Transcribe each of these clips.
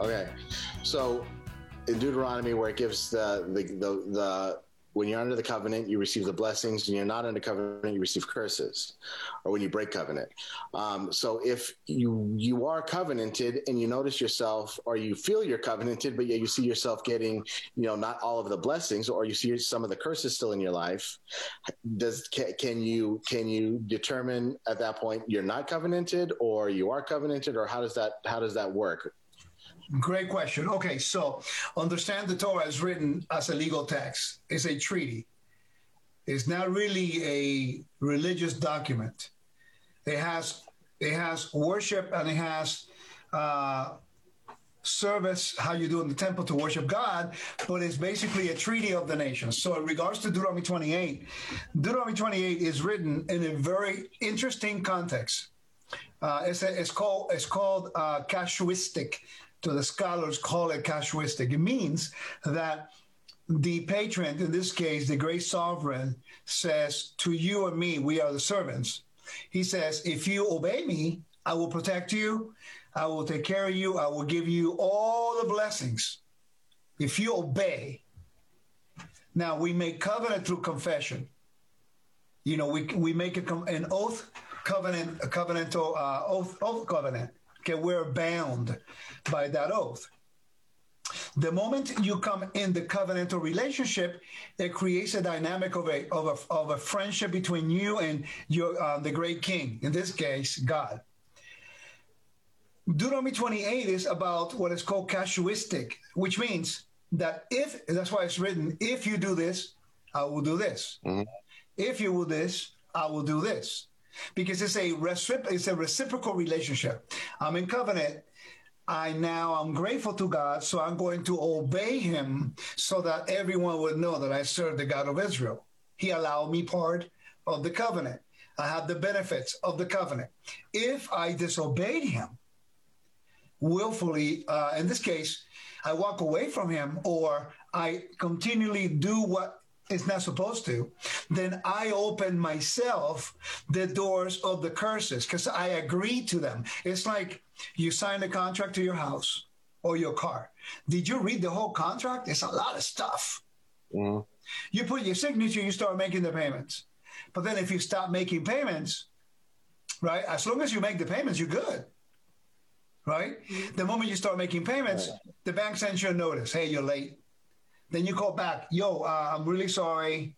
Okay, so in Deuteronomy, where it gives the the the, the when you're under the covenant, you receive the blessings. and you're not under covenant, you receive curses, or when you break covenant. Um, so if you you are covenanted and you notice yourself, or you feel you're covenanted, but yet you see yourself getting, you know, not all of the blessings, or you see some of the curses still in your life, does can, can you can you determine at that point you're not covenanted, or you are covenanted, or how does that how does that work? Great question. Okay, so understand the Torah is written as a legal text. It's a treaty. It's not really a religious document. It has it has worship and it has uh, service, how you do in the temple to worship God, but it's basically a treaty of the nations. So, in regards to Deuteronomy 28, Deuteronomy 28 is written in a very interesting context. Uh, it's, a, it's called it's called uh, casuistic to the scholars call it casuistic. It means that the patron, in this case, the great sovereign, says to you and me, we are the servants. He says, if you obey me, I will protect you, I will take care of you, I will give you all the blessings. If you obey. Now, we make covenant through confession. You know, we, we make a, an oath covenant, a covenantal uh, oath, oath covenant. Okay, we're bound by that oath. The moment you come in the covenantal relationship, it creates a dynamic of a of a, of a friendship between you and your uh, the great king. In this case, God. Deuteronomy 28 is about what is called casuistic, which means that if that's why it's written, if you do this, I will do this. Mm-hmm. If you will this, I will do this because it's a recipro- it's a reciprocal relationship. I'm in covenant. I now I'm grateful to God, so I'm going to obey Him, so that everyone would know that I serve the God of Israel. He allowed me part of the covenant. I have the benefits of the covenant. If I disobeyed Him willfully, uh, in this case, I walk away from Him, or I continually do what is not supposed to, then I open myself the doors of the curses because I agree to them. It's like you sign a contract to your house or your car. Did you read the whole contract? It's a lot of stuff. Mm-hmm. You put your signature, you start making the payments. But then if you stop making payments, right, as long as you make the payments, you're good. Right? Mm-hmm. The moment you start making payments, the bank sends you a notice hey, you're late then you call back, yo, uh, I'm really sorry.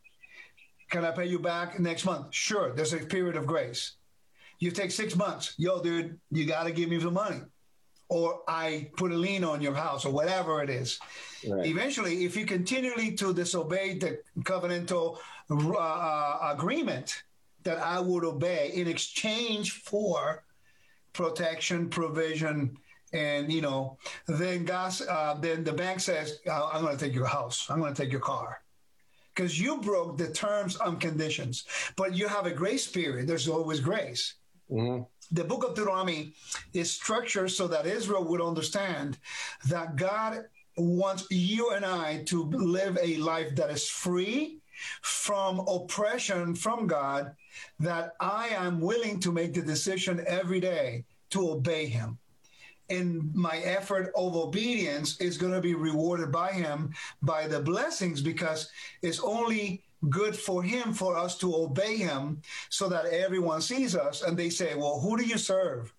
Can I pay you back next month? Sure, there's a period of grace. You take six months, yo, dude, you got to give me the money. Or I put a lien on your house or whatever it is. Right. Eventually, if you continually to disobey the covenantal uh, uh, agreement that I would obey in exchange for protection, provision, and you know, then gas, uh, then the bank says, uh, "I'm going to take your house. I'm going to take your car." Because you broke the terms and conditions, but you have a grace period. There's always grace. Mm-hmm. The book of Deuteronomy is structured so that Israel would understand that God wants you and I to live a life that is free from oppression from God, that I am willing to make the decision every day to obey Him and my effort of obedience is going to be rewarded by him by the blessings because it's only good for him for us to obey him so that everyone sees us and they say well who do you serve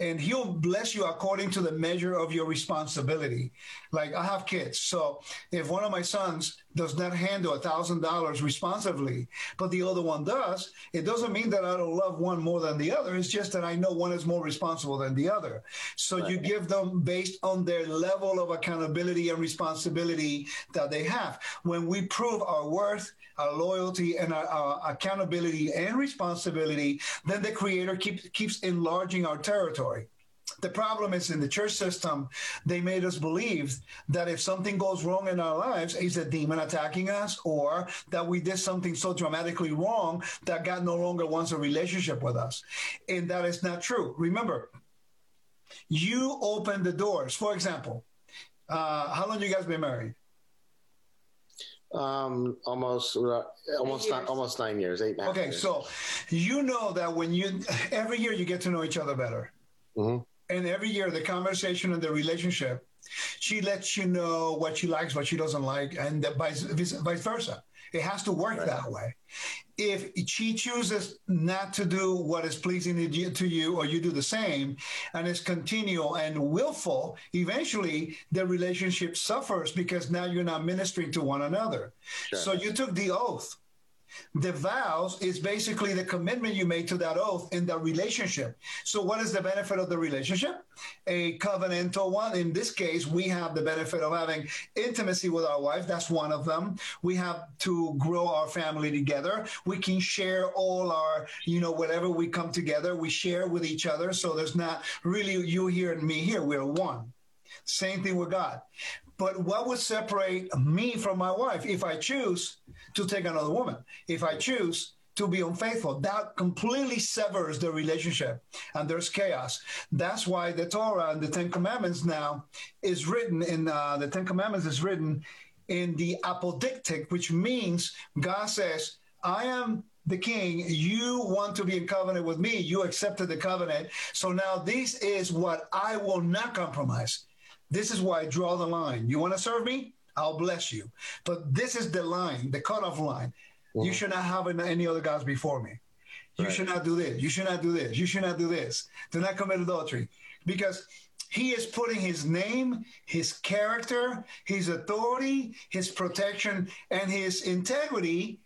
and he'll bless you according to the measure of your responsibility. Like I have kids, so if one of my sons does not handle a thousand dollars responsibly, but the other one does, it doesn't mean that I don't love one more than the other. It's just that I know one is more responsible than the other. So right. you give them based on their level of accountability and responsibility that they have. When we prove our worth, our loyalty, and our, our accountability and responsibility, then the Creator keeps keeps enlarging our territory. The problem is in the church system, they made us believe that if something goes wrong in our lives, it's a demon attacking us, or that we did something so dramatically wrong that God no longer wants a relationship with us. And that is not true. Remember, you open the doors. For example, uh, how long you guys been married? Um, almost, uh, almost, nine, almost nine years, eight. Okay, years. so you know that when you every year you get to know each other better. Mm-hmm. And every year, the conversation and the relationship, she lets you know what she likes, what she doesn't like, and vice, vice versa. It has to work right. that way. If she chooses not to do what is pleasing to you, or you do the same, and it's continual and willful, eventually the relationship suffers because now you're not ministering to one another. Sure. So you took the oath the vows is basically the commitment you made to that oath in that relationship. So, what is the benefit of the relationship? A covenantal one. In this case, we have the benefit of having intimacy with our wife. That's one of them. We have to grow our family together. We can share all our, you know, whatever we come together, we share with each other. So, there's not really you here and me here. We're one. Same thing with God. But what would separate me from my wife if I choose to take another woman? If I choose to be unfaithful, that completely severs the relationship and there's chaos. That's why the Torah and the Ten Commandments now is written in uh, the Ten Commandments is written in the apodictic, which means God says, I am the king, you want to be in covenant with me. You accepted the covenant. So now this is what I will not compromise. This is why I draw the line. You want to serve me? I'll bless you. But this is the line, the cutoff line. Mm-hmm. You should not have any other gods before me. You right. should not do this. You should not do this. You should not do this. Do not commit adultery. Because he is putting his name, his character, his authority, his protection, and his integrity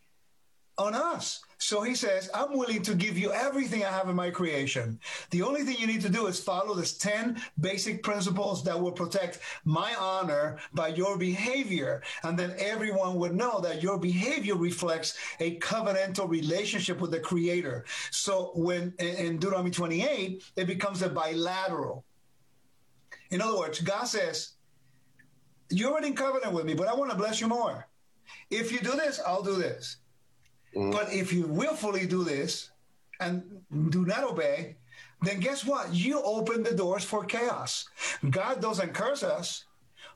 on us. So he says, I'm willing to give you everything I have in my creation. The only thing you need to do is follow this 10 basic principles that will protect my honor by your behavior. And then everyone would know that your behavior reflects a covenantal relationship with the creator. So when in Deuteronomy 28, it becomes a bilateral. In other words, God says, You're already in covenant with me, but I want to bless you more. If you do this, I'll do this. Mm-hmm. But if you willfully do this and do not obey, then guess what? You open the doors for chaos. God doesn't curse us.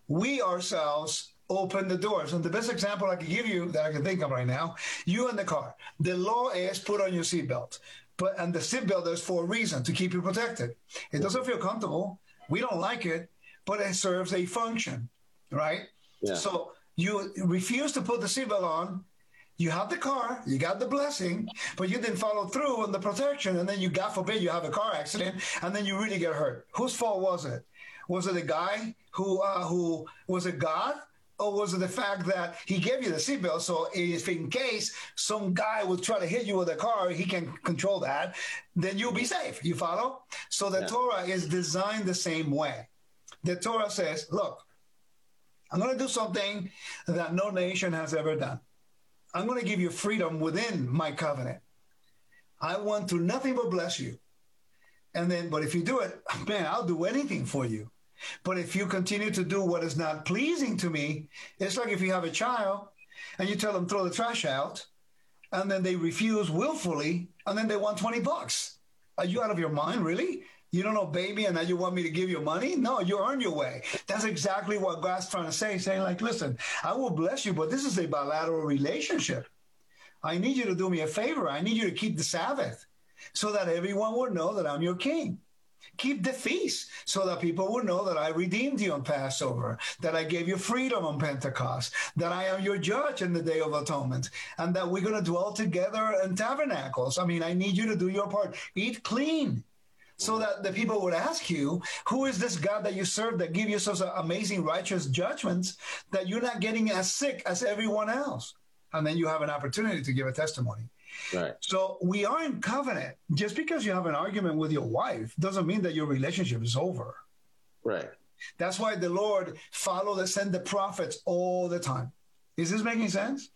We ourselves open the doors. And the best example I can give you that I can think of right now, you in the car. The law is put on your seatbelt. But and the seatbelt is for a reason to keep you protected. It doesn't feel comfortable. We don't like it, but it serves a function, right? Yeah. So you refuse to put the seatbelt on you have the car, you got the blessing, but you didn't follow through on the protection, and then you, God forbid, you have a car accident, and then you really get hurt. Whose fault was it? Was it the guy who uh, who was it God? Or was it the fact that he gave you the seatbelt? So if in case some guy would try to hit you with a car, he can control that, then you'll be safe. You follow? So the yeah. Torah is designed the same way. The Torah says, look, I'm going to do something that no nation has ever done. I'm going to give you freedom within my covenant. I want to nothing but bless you. And then, but if you do it, man, I'll do anything for you. But if you continue to do what is not pleasing to me, it's like if you have a child and you tell them throw the trash out, and then they refuse willfully, and then they want 20 bucks. Are you out of your mind, really? You don't obey me and now you want me to give you money? No, you earn your way. That's exactly what God's trying to say, saying, like, listen, I will bless you, but this is a bilateral relationship. I need you to do me a favor. I need you to keep the Sabbath so that everyone will know that I'm your king. Keep the feast so that people will know that I redeemed you on Passover, that I gave you freedom on Pentecost, that I am your judge in the Day of Atonement, and that we're going to dwell together in tabernacles. I mean, I need you to do your part. Eat clean so that the people would ask you, who is this God that you serve that give you such amazing righteous judgments that you're not getting as sick as everyone else? And then you have an opportunity to give a testimony. Right. So we are in covenant. Just because you have an argument with your wife doesn't mean that your relationship is over. Right. That's why the Lord follow the send the prophets all the time. Is this making sense?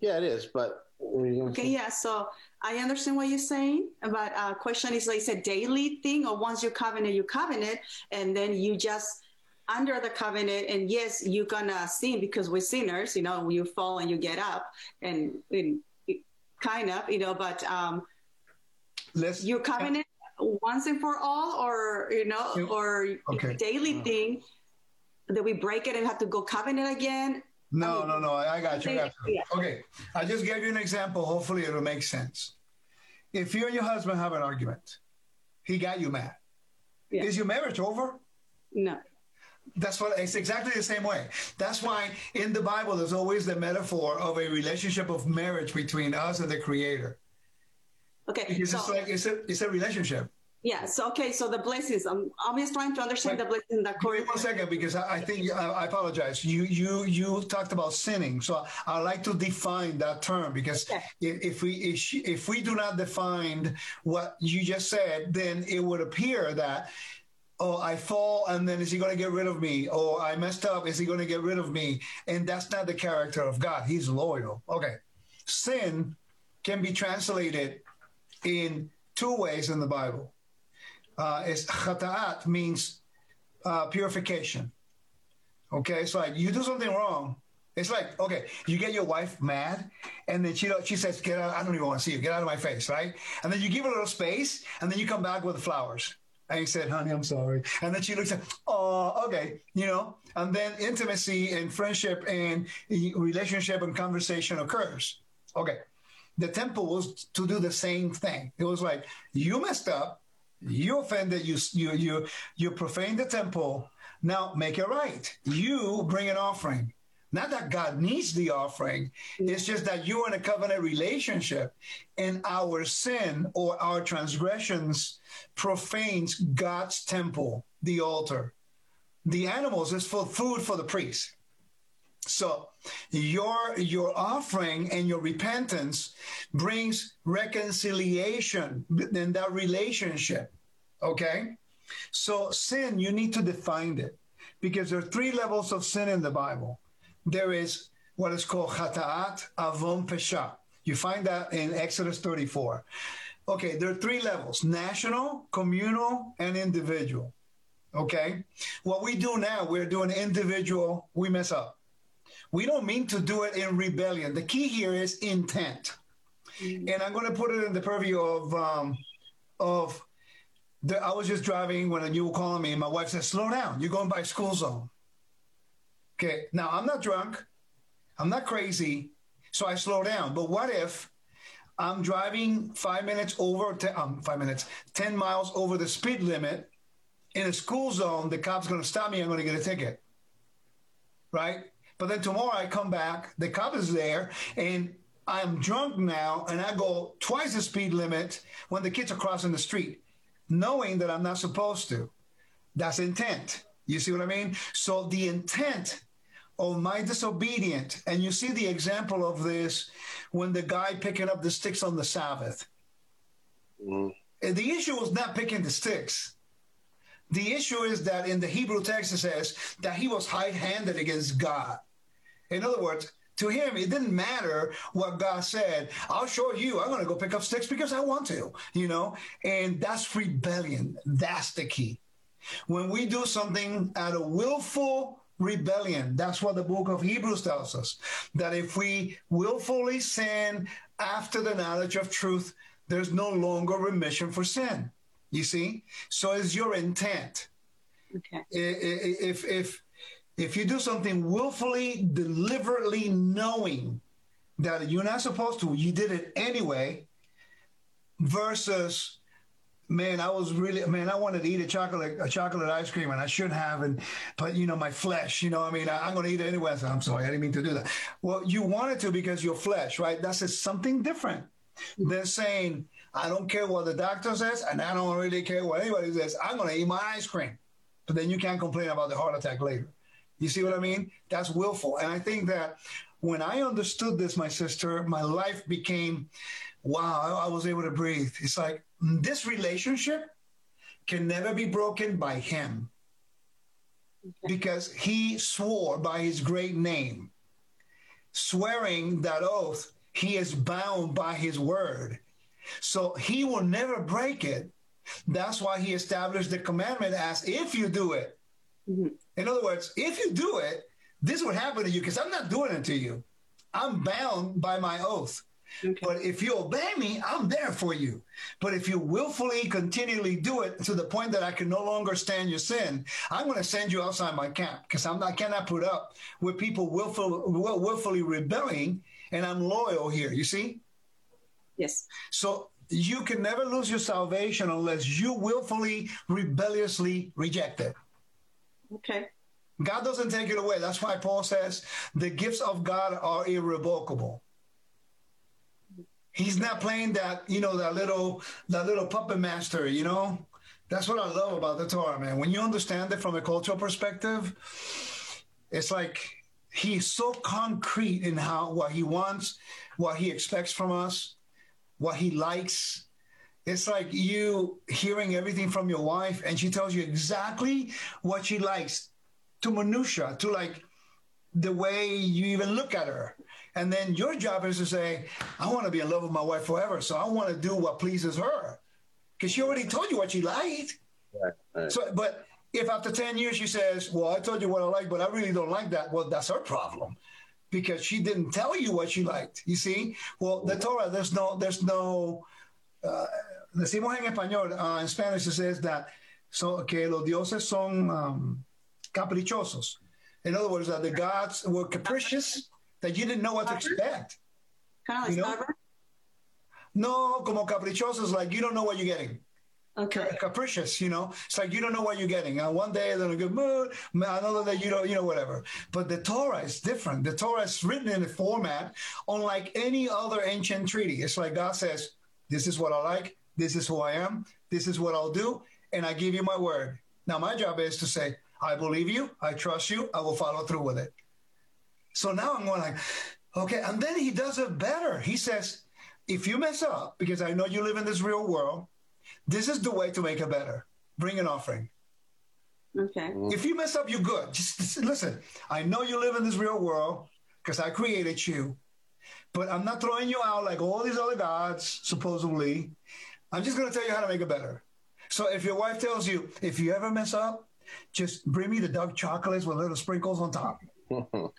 Yeah, it is. But okay, yeah. So I understand what you're saying, but uh, question is like it's a daily thing, or once you covenant, you covenant, and then you just under the covenant, and yes, you're gonna sin because we're sinners, you know, you fall and you get up, and, and kind of, you know, but um, Let's, you covenant once and for all, or you know, or okay. daily thing that we break it and have to go covenant again Oh. no, no, no. I got you. I got you. Okay. I just gave you an example. Hopefully, it'll make sense. If you and your husband have an argument, he got you mad. Yeah. Is your marriage over? No. That's what it's exactly the same way. That's why in the Bible there's always the metaphor of a relationship of marriage between us and the Creator. Okay. Because so, it's like it's a it's a relationship. Yeah. So okay. So the blessings. I'm, I'm just trying to understand Wait. the blessing that Wait Corey. one second, because I, I think I, I apologize. You you you talked about sinning, so I like to define that term because Okay. if, we if, she- if we do not define what you just said, then it would appear that oh I fall and then is he going to get rid of me? Or I messed up, is he going to get rid of me? And that's not the character of God. He's loyal. Okay, sin can be translated in two ways in the Bible. Uh, is chata'at means uh, purification. Okay, it's like you do something wrong. It's like okay, you get your wife mad, and then she she says, "Get out! I don't even want to see you. Get out of my face!" Right? And then you give her a little space, and then you come back with flowers. And you said, "Honey, I'm sorry." And then she looks at, "Oh, okay," you know. And then intimacy and friendship and relationship and conversation occurs. Okay, the temple was to do the same thing. It was like you messed up, you offended, you you you you profaned the temple. Now make it right. You bring an offering. Not that God needs the offering. It's just that you're in a covenant relationship, and our sin or our transgressions profanes God's temple, the altar. The animals is for food for the priest. So your your offering and your repentance brings reconciliation in that relationship. Okay? So sin, you need to define it because there are three levels of sin in the Bible. There is what is called chata'at, avon, pesha. You find that in Exodus 34. Okay, there are three levels: national, communal, and individual. Okay? What we do now, we're doing individual, we mess up. We don't mean to do it in rebellion. The key here is intent. And I'm going to put it in the purview of um, of the, I was just driving when you were calling me, and my wife said, "Slow down. You're going by school zone." Okay. Now I'm not drunk. I'm not crazy, so I slow down. But what if I'm driving five minutes over, te- um, five minutes, ten miles over the speed limit in a school zone? The cop's going to stop me. I'm going to get a ticket, right? But then tomorrow I come back, the cop is there, and I'm drunk now, and I go twice the speed limit when the kids are crossing the street, knowing that I'm not supposed to. That's intent. You see what I mean? So the intent of my disobedient, and you see the example of this when the guy picking up the sticks on the Sabbath. Mm-hmm. And The issue was not picking the sticks. The issue is that in the Hebrew text it says that he was high-handed against God. In other words, to him, it didn't matter what God said. I'll show you. I'm going to go pick up sticks because I want to, you know? And that's rebellion. That's the key. When we do something out of willful rebellion, that's what the book of Hebrews tells us. That if we willfully sin after the knowledge of truth, there's no longer remission for sin. You see? So it's your intent Okay. if if if you do something willfully, deliberately knowing that you're not supposed to, you did it anyway, versus man, I was really man, I wanted to eat a chocolate a chocolate ice cream and I shouldn't have, and but you know my flesh, you know, I mean, I, am to eat it anyway. So I'm sorry, I didn't mean to do that. Well, you wanted to because your flesh, right? That's just something different than saying I don't care what the doctor says, and I don't really care what anybody says. I'm to eat my ice cream, but then you can't complain about the heart attack later. You see what I mean? That's willful, and I think that when I understood this, my sister, my life became wow. I was able to breathe. It's like this relationship can never be broken by him because he swore by his great name, swearing that oath, he is bound by his word. So he will never break it. That's why he established the commandment as if you do it. Mhm. In other words, if you do it, this would happen to you because I'm not doing it to you. I'm bound by my oath. Okay. But if you obey me, I'm there for you. But if you willfully continually do it to the point that I can no longer stand your sin, I'm going to send you outside my camp because I'm not, I cannot put up with people willful, willfully rebelling, and I'm loyal here. You see? Yes. So you can never lose your salvation unless you willfully, rebelliously reject it. Okay. God doesn't take it away. That's why Paul says the gifts of God are irrevocable. He's not playing that, you know, that little that little puppet master, you know. That's what I love about the Torah, man. When you understand it from a cultural perspective, it's like he's so concrete in how what he wants, what he expects from us, what he likes. It's like you hearing everything from your wife, and she tells you exactly what she likes to minutia, to like the way you even look at her. And then your job is to say, I want to be in love with my wife forever. So I want to do what pleases her. Because she already told you what she liked. Right, right. So, but if after 10 years she says, Well, I told you what I like, but I really don't like that, well, that's her problem. Because she didn't tell you what she liked. You see? Well, the Torah, there's no, there's no, uh, decimos en español, uh, in Spanish it says that so que los dioses son um, caprichosos. In other words, that the gods were capricious, that you didn't know what to expect. Kind of like You know? stubborn. No, como caprichosos, like you don't know what you're getting. Okay. capricious, you know. It's like you don't know what you're getting. Uh, one day they're in a good mood, another day you don't, you know, whatever. But the Torah is different. The Torah is written in a format unlike any other ancient treaty. It's like God says, "This is what I like. This is who I am. This is what I'll do, and I give you my word." Now my job is to say, "I believe you. I trust you. I will follow through with it." So now I'm going like, okay, and then he does it better. He says, "If you mess up, because I know you live in this real world." This is the way to make it better. Bring an offering. Okay. Mm-hmm. If you mess up, you're good. Just, just listen. I know you live in this real world because I created you, but I'm not throwing you out like all these other gods, supposedly. I'm just going to tell you how to make it better. So if your wife tells you, if you ever mess up, just bring me the dark chocolates with little sprinkles on top.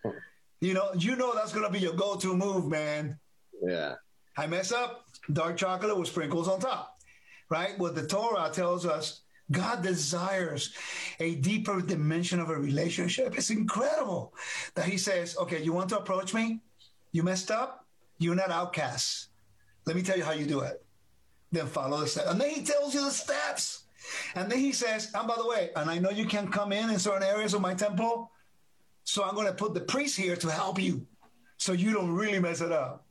You know, you know that's going to be your go-to move, man. yeah. I mess up, dark chocolate with sprinkles on top, right? What the Torah tells us, God desires a deeper dimension of a relationship. It's incredible that He says, okay, you want to approach me? You messed up? You're not outcast. Let me tell you how you do it. Then follow the steps. And then He tells you the steps. And then He says, and by the way, and I know you can't come in in certain areas of my temple, so I'm going to put the priest here to help you so you don't really mess it up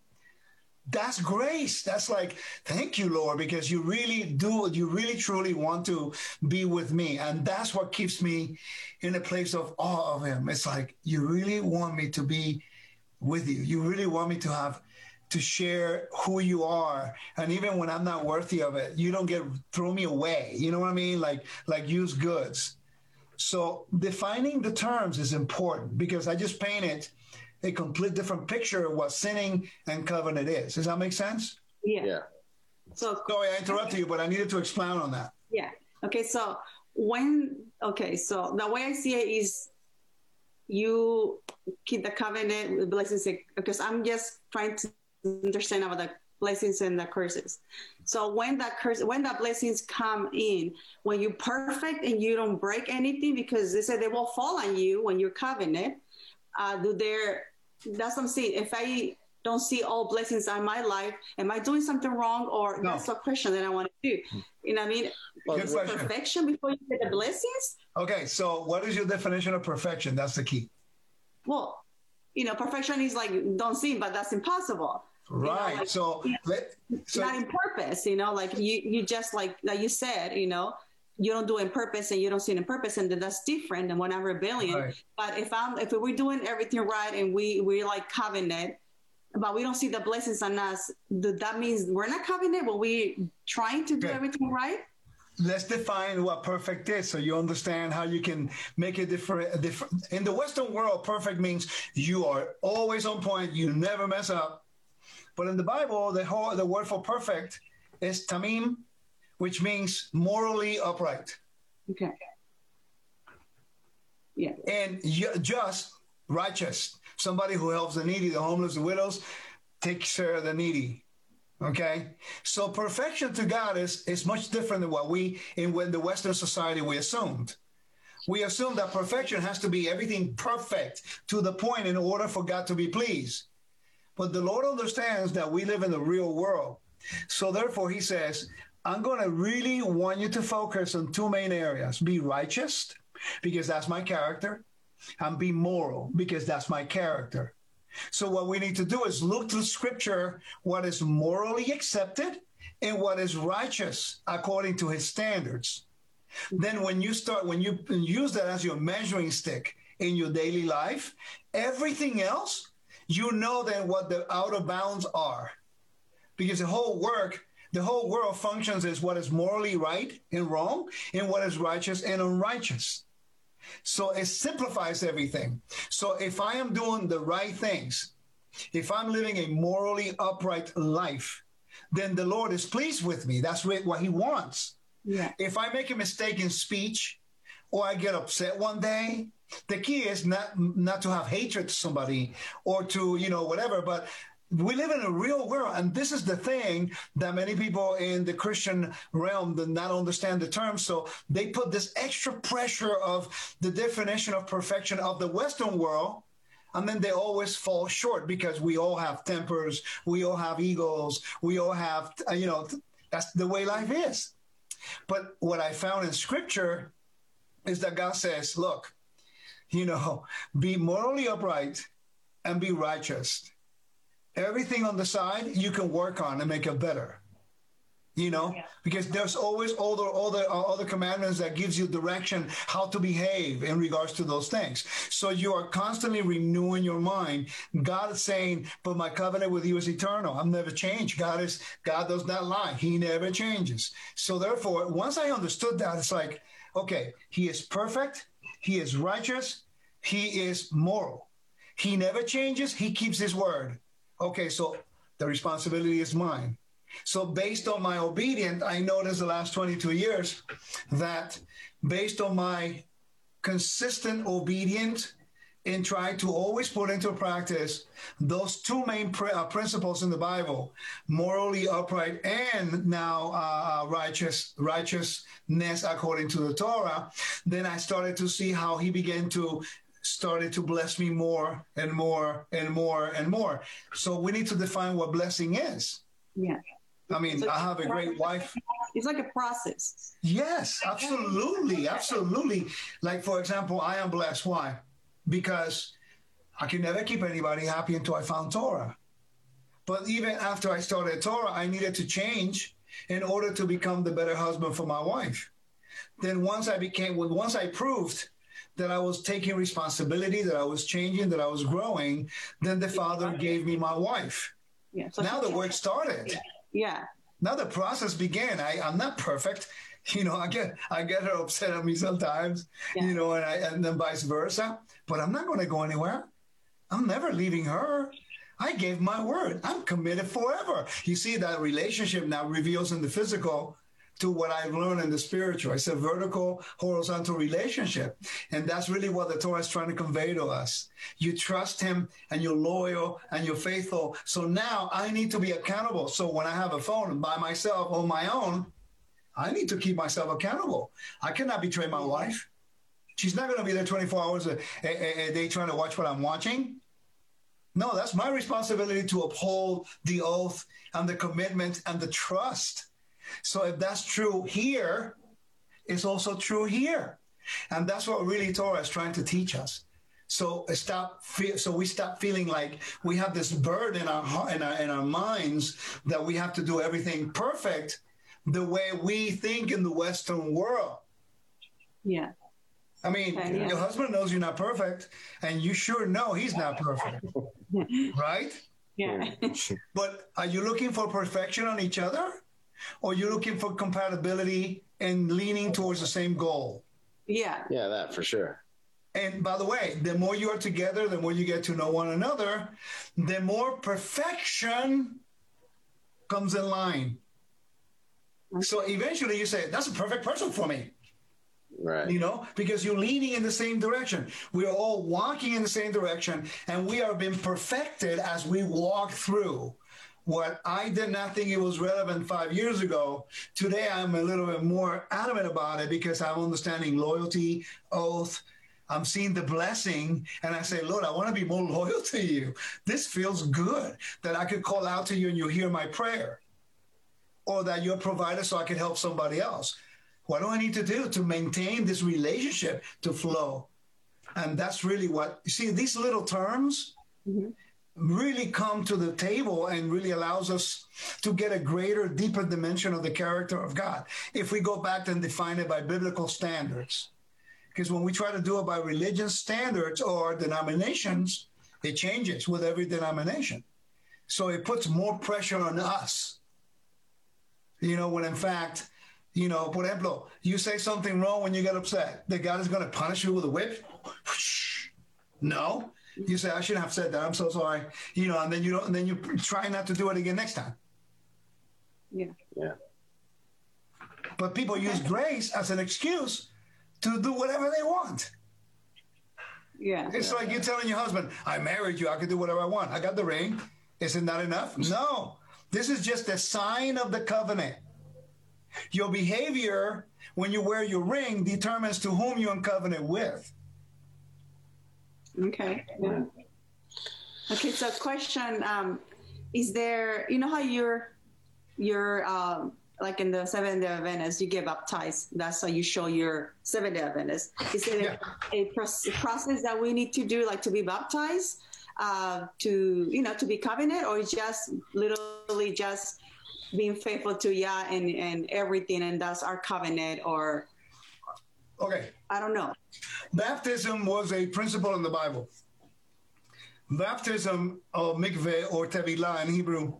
that's grace. That's like, thank you, Lord, because you really do, you really truly want to be with me. And that's what keeps me in a place of awe of Him. It's like, you really want me to be with you. You really want me to have, to share who you are. And even when I'm not worthy of it, you don't get, throw me away. You know what I mean? Like, like use goods. So defining the terms is important because I just painted a complete different picture of what sinning and covenant is. Does that make sense? Yeah. Yeah. So Sorry, I interrupted you, but I needed to expound on that. yeah. Okay. So when okay, so the way I see it is you keep the covenant with blessings because I'm just trying to understand about the blessings and the curses. So when that curse when the blessings come in, when you're perfect and you don't break anything because they said they will fall on you when you're covenant, uh, do there that's what I'm saying. If I don't see all blessings on my life, am I doing something wrong? Or No. that's a question that I want to do. You know what I mean? Well, Good question. perfection before you get the blessings? Okay, so what is your definition of perfection? That's the key. Well, you know, perfection is like don't sin, but that's impossible. Right. like- so, yeah. let, so Not in purpose, you know, like you you just like like you said, you know, you don't do it in purpose and you don't sin in purpose, and then that's different than when I'm rebellion. Right. But if I'm if we're doing everything right and we we like covenant, but we don't see the blessings on us, th- that means we're not covenant, but we trying to do Okay. everything right. let's define what perfect is so you understand how you can make it different. different. In the Western world, perfect means you are always on point, you never mess up. But in the Bible, the whole the word for perfect is tamim, which means morally upright. Okay. Yeah. and just righteous somebody who helps the needy the homeless the widows takes care of the needy okay so perfection to god is is much different than what we in when the western society we assumed we assume that perfection has to be everything perfect to the point in order for god to be pleased but the lord understands that we live in the real world So therefore, he says, I'm going to really want you to focus on two main areas be righteous, because that's my character, and be moral, because that's my character. So, what we need to do is look through scripture what is morally accepted and what is righteous according to his standards. Then, when you start, when you use that as your measuring stick in your daily life, everything else, you know then what the outer bounds are. Because the whole work the whole world functions as what is morally right and wrong and what is righteous and unrighteous. So it simplifies everything. So if I am doing the right things, if I'm living a morally upright life, then the Lord is pleased with me. That's what he wants. Yeah. If I make a mistake in speech or I get upset one day, the key is not not to have hatred to somebody or to, you know, whatever, but we live in a real world and this is the thing that many people in the christian realm do not understand the term. So they put this extra pressure of the definition of perfection of the western world and then they always fall short because we all have tempers we all have egos we all have you know that's the way life is. But what i found in scripture is that god says look you know be morally upright and be righteous. Everything on the side you can work on and make it better you know? Yeah. because there's always all the all the uh, other commandments that gives you direction how to behave in regards to those things. So you are constantly renewing your mind. God is saying but my covenant with you is eternal. I'm never changed. God is god does not lie. He never changes. So therefore once i understood that it's like okay he is perfect he is righteous. He is moral. He never changes. He keeps his word. Okay, so the responsibility is mine. So based on my obedience, I noticed the last 22 years that based on my consistent obedience in trying to always put into practice those two main pr- uh, principles in the Bible, morally upright and now uh, uh, righteous righteousness according to the Torah, then I started to see how he began to started to bless me more and more and more and more. So we need to define what blessing is. Yeah. I mean, I have a great wife. It's like a process. Yes, absolutely. Absolutely. Like, for example, I am blessed. Why? Because I could never keep anybody happy until I found Torah. But even after I started Torah, I needed to change in order to become the better husband for my wife. Then once I became, once I proved that I was taking responsibility, that I was changing, that I was growing, then the Father gave me my wife. Yeah, so now the work started. Yeah. Now the process began. I, I'm not perfect. You know, I get I get her upset at me sometimes, yeah. you know, and I and then vice versa. But I'm not going to go anywhere. I'm never leaving her. I gave my word. I'm committed forever. You see, that relationship now reveals in the physical to what I've learned in the spiritual. It's a vertical, horizontal relationship. And that's really what the Torah is trying to convey to us. You trust him and you're loyal and you're faithful. So now I need to be accountable. So when I have a phone by myself on my own, I need to keep myself accountable. I cannot betray my wife. She's not going to be there 24 hours a, a, a day trying to watch what I'm watching. No, that's my responsibility to uphold the oath and the commitment and the trust so if that's true here, it's also true here. And that's what really Torah is trying to teach us. So stop. So we stop feeling like we have this burden in our in our in our minds that we have to do everything perfect, the way we think in the Western world. Yeah. I mean, okay, yeah. your husband knows you're not perfect, and you sure know he's not perfect, right? Yeah. but are you looking for perfection on each other? or you're looking for compatibility and leaning towards the same goal. Yeah. Yeah, that for sure. And by the way, the more you are together, the more you get to know one another, the more perfection comes in line. So eventually you say, that's a perfect person for me. Right. You know, because you're leaning in the same direction. We are all walking in the same direction and we are being perfected as we walk through what I did not think it was relevant five years ago, today I'm a little bit more adamant about it because I'm understanding loyalty, oath. I'm seeing the blessing, and I say, Lord, I want to be more loyal to you. This feels good that I could call out to you and you hear my prayer. or that you're a provider so I can help somebody else. What do I need to do to maintain this relationship to flow? And that's really what you see, these little terms mm-hmm. really come to the table and really allows us to get a greater, deeper dimension of the character of God. If we go back and define it by biblical standards. Because when we try to do it by religion standards or denominations, it changes with every denomination. So it puts more pressure on us. You know, when in fact, you know, por ejemplo, you say something wrong when you get upset, that God is going to punish you with a whip? No. You say, I shouldn't have said that. I'm so sorry. You know, and then you don't, and then you try not to do it again next time. Yeah. Yeah. But people use grace as an excuse to do whatever they want. Yeah. It's yeah, like yeah. you telling your husband, I married you, I can do whatever I want. I got the ring. Isn't that enough? Mm. No. This is just a sign of the covenant. Your behavior when you wear your ring determines to whom you're in covenant with. Okay. Yeah. Okay. So, question: um, Is there? You know how you're, you're um, like in the Seventh Day Adventist, you get baptized. That's how you show your Seventh Day Adventist. Is there yeah. a, process that we need to do, like to be baptized, uh, to you know, to be covenant, or just literally just being faithful to Yah and and everything, and that's our covenant, or okay, I don't know. Baptism was a principle in the Bible. Baptism of mikveh or tevilah in Hebrew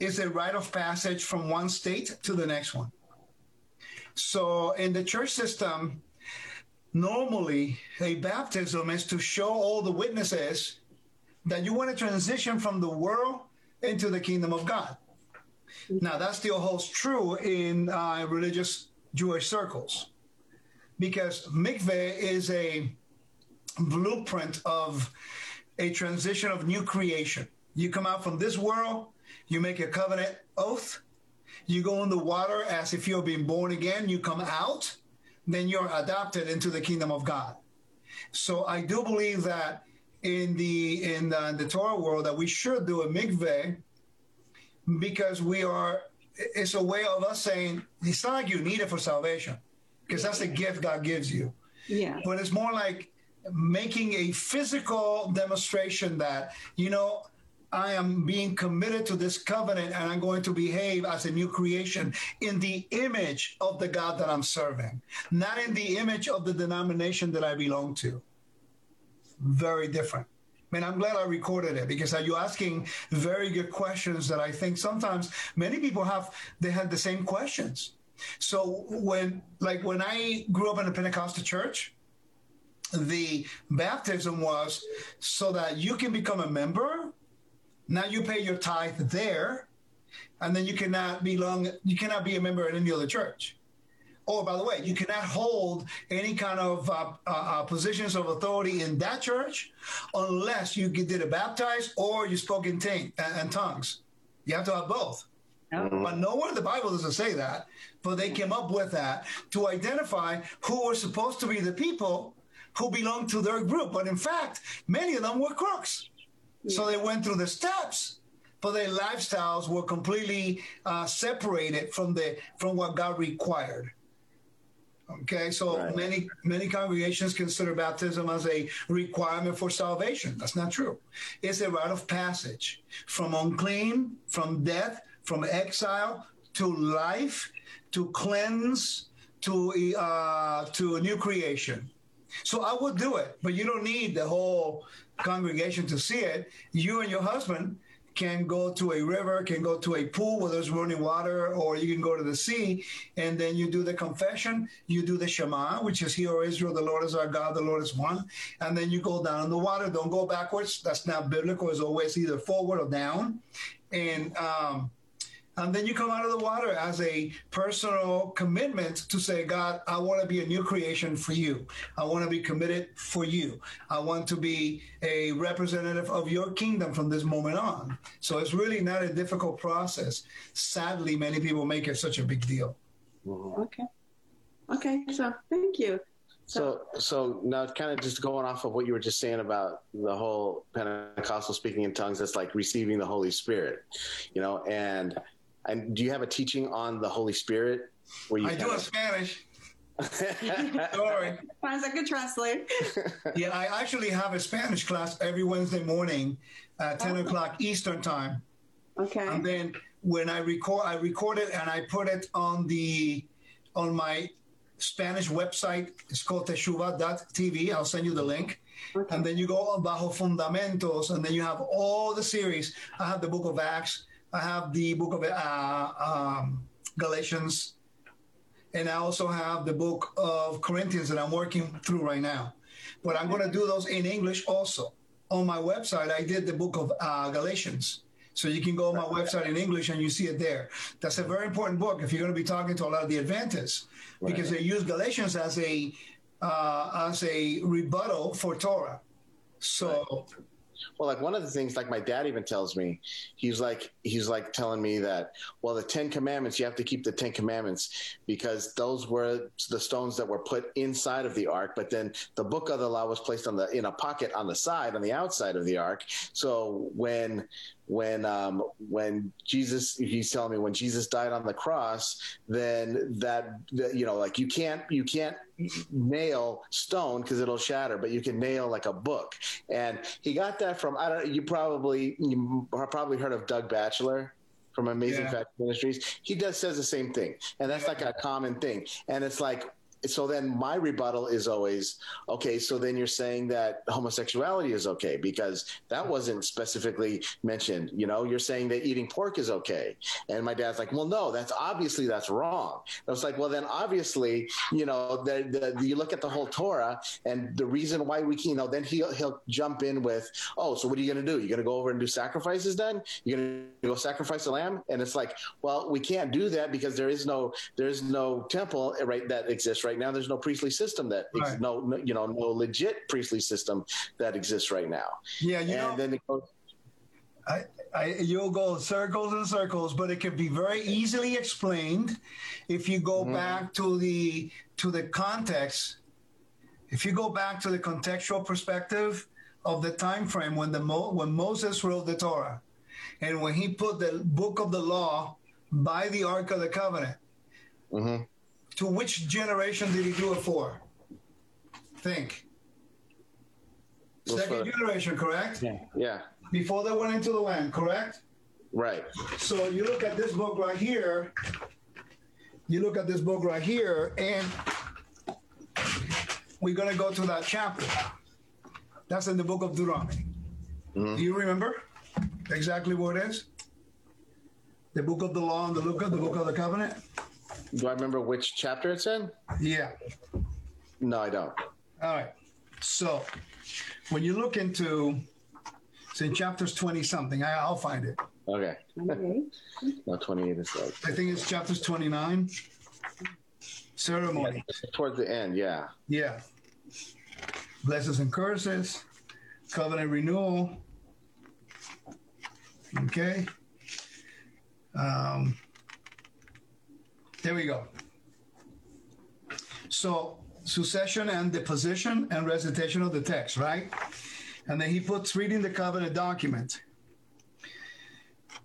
is a rite of passage from one state to the next one. So in the church system, normally a baptism is to show all the witnesses that you want to transition from the world into the kingdom of God. Now, that still holds true in uh, religious Jewish circles because mikveh is a blueprint of a transition of new creation. You come out from this world you make a covenant oath. You go in the water as if you're being born again. You come out, then you're adopted into the kingdom of God. So I do believe that in the in the, in the Torah world that we should do a mikveh because we are. It's a way of us saying it's not like you need it for salvation because that's a gift God gives you. Yeah. But it's more like making a physical demonstration that you know I am being committed to this covenant and I'm going to behave as a new creation in the image of the God that I'm serving, not in the image of the denomination that I belong to. Very different. Man, I'm glad I recorded it because you're asking very good questions that I think sometimes many people have, they had the same questions. So when, like when I grew up in a Pentecostal church, the baptism was so that you can become a member now you pay your tithe there, and then you cannot belong. You cannot be a member in any other church. Oh, by the way, you cannot hold any kind of uh, uh, uh positions of authority in that church unless you did a baptized or you spoke in t- and tongues. You have to have both. But nowhere in the Bible does it say that. But they came up with that to identify who were supposed to be the people who belonged to their group. But in fact, many of them were crooks. So they went through the steps, but their lifestyles were completely uh, separated from the from what God required. Okay, so right. many many congregations consider baptism as a requirement for salvation. That's not true. It's a rite of passage from unclean, from death, from exile to life, to cleanse, to uh, to a new creation. So I would do it, but you don't need the whole congregation to see it, you and your husband can go to a river, can go to a pool where there's running water, or you can go to the sea, and then you do the confession, you do the Shema, which is Hear, Israel, the Lord is our God, the Lord is one, and then you go down in the water. Don't go backwards. That's not biblical. It's always either forward or down. And um, and then you come out of the water as a personal commitment to say, God, I want to be a new creation for you. I want to be committed for you. I want to be a representative of your kingdom from this moment on. So it's really not a difficult process. Sadly, many people make it such a big deal. Mm-hmm. Okay. Okay. So thank you. So, so now, kind of just going off of what you were just saying about the whole Pentecostal speaking in tongues, that's like receiving the Holy Spirit, you know, and And do you have a teaching on the Holy Spirit? Where you I do in Spanish. Sorry. I could translate. yeah, I actually have a Spanish class every Wednesday morning at 10 o'clock Eastern time. Okay. And then when I record, I record it and I put it on the on my Spanish website. It's called teshuva.tv. I'll send you the link. Okay. And then you go on Bajo Fundamentos, and then you have all the series. I have the book of Acts. I have the book of uh, um, Galatians. And I also have the book of Corinthians that I'm working through right now. But I'm going to do those in English also. On my website, I did the book of uh, Galatians. So you can go on my website in English and you see it there. That's a very important book if you're going to be talking to a lot of the Adventists right. because they use Galatians as a uh, as a rebuttal for Torah. So. Right well, like one of the things, like my dad even tells me, he's like, he's like telling me that, well, the Ten Commandments, you have to keep the Ten Commandments because those were the stones that were put inside of the ark. But then the book of the law was placed on the in a pocket on the side, on the outside of the ark. So when when um, when Jesus he's telling me when Jesus died on the cross, then that, that you know like you can't you can't nail stone because it'll shatter, but you can nail like a book. And he got that from I don't you probably you probably heard of Doug Batchelor from Amazing yeah. Fact Ministries. He does says the same thing, and that's like a common thing. And it's like so then my rebuttal is always okay so then you're saying that homosexuality is okay because that wasn't specifically mentioned. You know you're saying that eating pork is okay. And my dad's like well no that's obviously that's wrong. I was like well then obviously you know the, the, you look at the whole torah and the reason why we you know then he'll he'll jump in with oh so what are you going to do? You're going to go over and do sacrifices then? You're going to go sacrifice a lamb? And it's like well we can't do that because there is no there is no temple right that exists right right now. There's no priestly system that right. no, no, you know no legit priestly system that exists right now. Yeah, you and know, then it goes. I, I, you'll go circles and circles, but it can be very easily explained if you go mm-hmm. back to the to the context. If you go back to the contextual perspective of the time frame when the Mo, when Moses wrote the Torah, and when he put the book of the law by the Ark of the Covenant, mm-hmm to which generation did he do it for? Think. Second generation, correct? Yeah. Yeah. Before they went into the land, correct? Right. So you look at this book right here. You look at this book right here, and we're going to go to that chapter. That's in the book of Deuteronomy. Mm-hmm. Do you remember exactly what it is? The book of the law and the book of the book of the covenant. Do I remember which chapter it's in? Yeah. No, I don't. All right. So when you look into, it's in chapters 20 something. I, will find it. Okay. no, 28 is like. I think it's chapters 29. Ceremony. Yeah, towards the end, yeah. Yeah. Blessings and curses, covenant renewal. Okay. Um, there we go. So succession and deposition and recitation of the text, right? And then he puts reading the covenant document.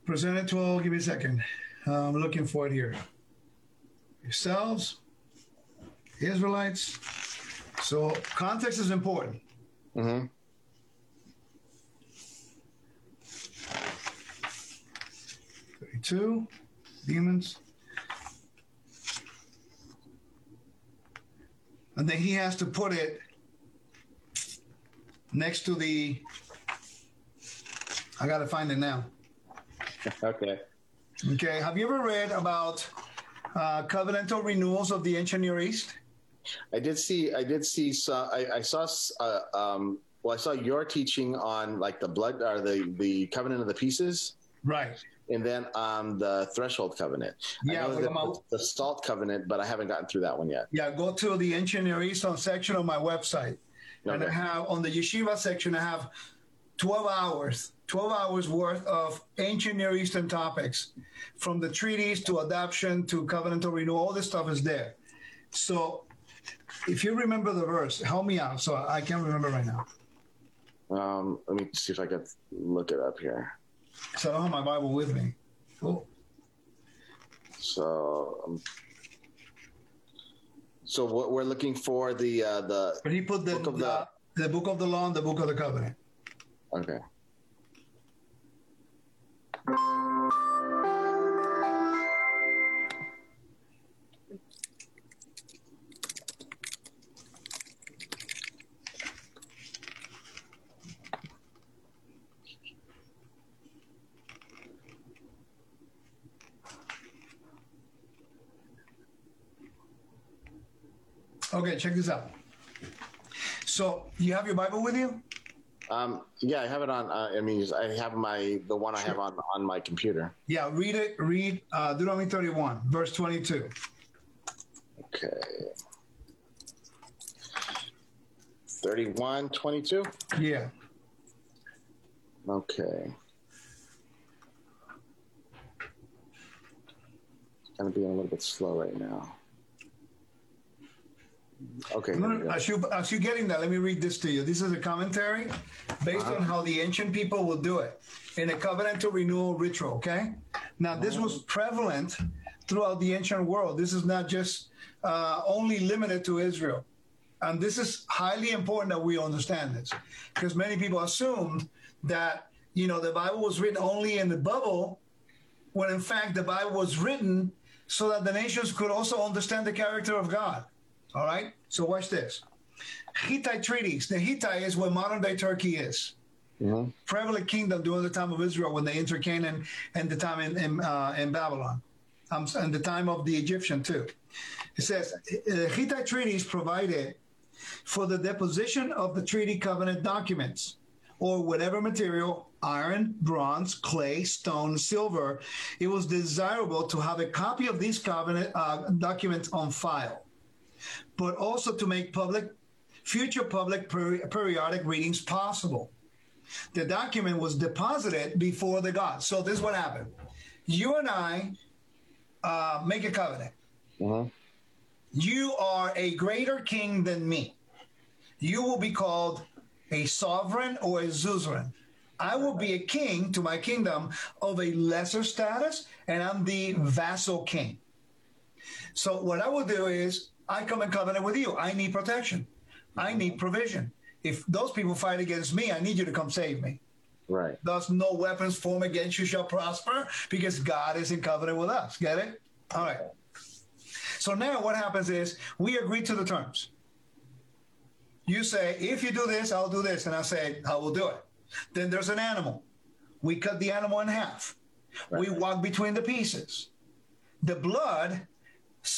Presented to, all give me a second. I'm looking for it here. Yourselves, Israelites. So context is important. Mm-hmm. Thirty-two demons. And then he has to put it next to the. I got to find it now. okay. Okay. Have you ever read about uh, covenantal renewals of the ancient Near East? I did see. I did see. Some, I, I saw. Uh, um, well, I saw your teaching on like the blood or the the covenant of the pieces. Right and then on the threshold covenant. Yeah, the, the, salt covenant, but I haven't gotten through that one yet. Yeah, go to the ancient Near Eastern section of my website, okay. and I have on the yeshiva section. I have twelve hours, twelve hours worth of ancient Near Eastern topics, from the treaties to adoption to covenantal renewal. All this stuff is there. So, if you remember the verse, help me out. So I can't remember right now. Um, let me see if I can look it up here. So I don't have my Bible with me. Cool. So, um, so what we're looking for the uh, the But he put the Book of the, the- the book of the law and the book of the covenant. okay. Check this out. So you have your Bible with you? Um, yeah, I have it on. Uh, I mean, I have my the one I have on on my computer. Yeah, read it. Read uh, Deuteronomy 31, verse 22. Okay. 31, 22? Yeah. Okay. Kind of being a little bit slow right now. Okay. No, here we no, go. As, you, as you're getting that, let me read this to you. This is a commentary based on how the ancient people will do it in a covenantal renewal ritual, okay? Now, this was prevalent throughout the ancient world. This is not just uh, only limited to Israel. And this is highly important that we understand this because many people assumed that, you know, the Bible was written only in the bubble when in fact the Bible was written so that the nations could also understand the character of God. All right. So watch this. Hittite treaties. The Hittite is where modern day Turkey is. Mhm. Prevalent kingdom during the time of Israel when they entered Canaan and the time in in, uh, in Babylon, um, and the time of the Egyptian too. It says uh, Hittite treaties provided for the deposition of the treaty covenant documents or whatever material iron, bronze, clay, stone, silver it was desirable to have a copy of these covenant uh, documents on file but also to make public future public peri- periodic readings possible. The document was deposited before the gods. So this is what happened. You and I uh, make a covenant. Mhm. You are a greater king than me. You will be called a sovereign or a suzerain. I will be a king to my kingdom of a lesser status, and I'm the vassal king. So what I will do is I come in covenant with you. I need protection. I mm-hmm. need provision. If those people fight against me, I need you to come save me. Right. Thus, no weapons formed against you shall prosper because God is in covenant with us. Get it? All right. So now what happens is we agree to the terms. You say, if you do this, I'll do this. And I say, I will do it. Then there's an animal. We cut the animal in half. We walk between the pieces. The blood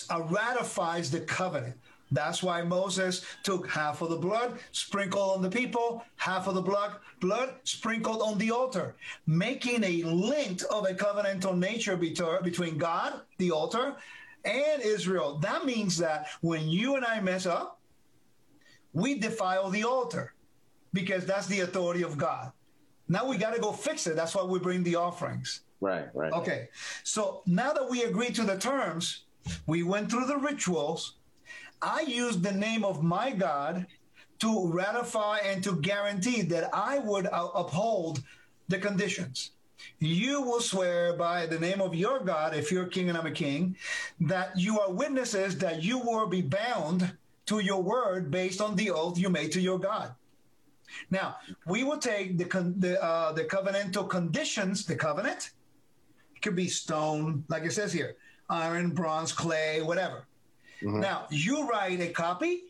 uh, ratifies the covenant. That's why Moses took half of the blood, sprinkled on the people, half of the blood, blood sprinkled on the altar, making a link of a covenantal nature between God, the altar, and Israel. That means that when you and I mess up, we defile the altar because that's the authority of God. Now we got to go fix it. That's why we bring the offerings. Right. Right. Okay. So now that we agree to the terms, we went through the rituals. I used the name of my God to ratify and to guarantee that I would uh, uphold the conditions. You will swear by the name of your God, if you're king and I'm a king, that you are witnesses that you will be bound to your word based on the oath you made to your God. Now, we will take the con- the, uh, the covenantal conditions, the covenant, it could be stone, like it says here, iron, bronze, clay, whatever. Mm-hmm. Now, you write a copy,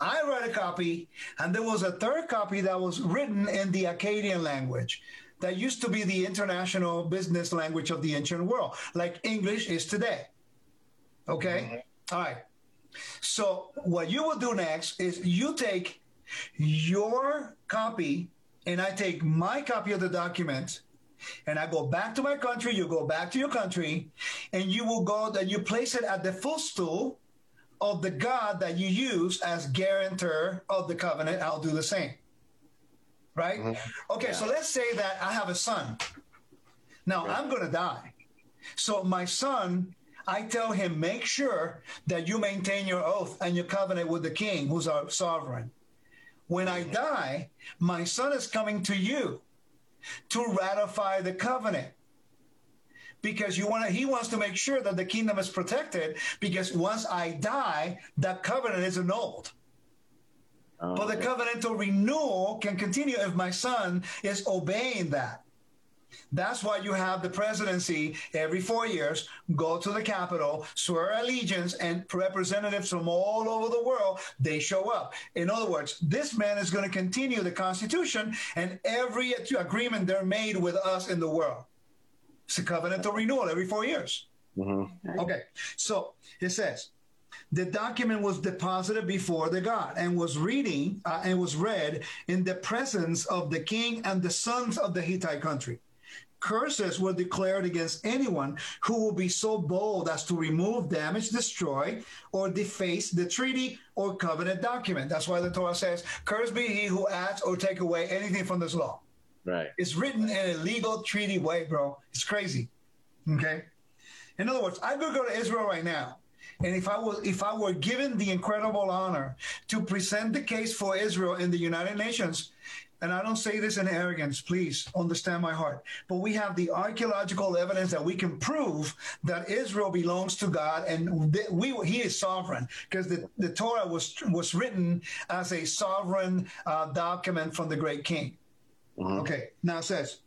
I write a copy, and there was a third copy that was written in the Akkadian language that used to be the international business language of the ancient world, like English is today. Okay? Mm-hmm. All right. So, what you will do next is you take your copy, and I take my copy of the document, and I go back to my country, you go back to your country, and you will go and you place it at the footstool of the God that you use as guarantor of the covenant. I'll do the same. Right? Mm-hmm. Okay, so let's say that I have a son. Now I'm going to die. So my son, I tell him, make sure that you maintain your oath and your covenant with the king, who's our sovereign. When I mm-hmm. die, my son is coming to you to ratify the covenant. because you want to, he wants to make sure that the kingdom is protected because once I die, that covenant is annulled. Oh, But the okay. covenantal renewal can continue if my son is obeying that. That's why you have the presidency every four years go to the Capitol, swear allegiance, and representatives from all over the world they show up. In other words, this man is going to continue the Constitution and every agreement they're made with us in the world. It's a covenant covenantal renewal every four years. Mhm. Okay, so it says the document was deposited before the God and was reading uh, and was read in the presence of the king and the sons of the Hittite country. Curses were declared against anyone who will be so bold as to remove, damage, destroy, or deface the treaty or covenant document. That's why the Torah says, "Cursed be he who adds or take away anything from this law." Right. It's written in a legal treaty way, bro. It's crazy. Okay. In other words, I could go to Israel right now, and if I was if I were given the incredible honor to present the case for Israel in the United Nations, and I don't say this in arrogance, please understand my heart, but we have the archaeological evidence that we can prove that Israel belongs to God and th- we he is sovereign because the, the Torah was was written as a sovereign uh, document from the great king. Okay, now it says,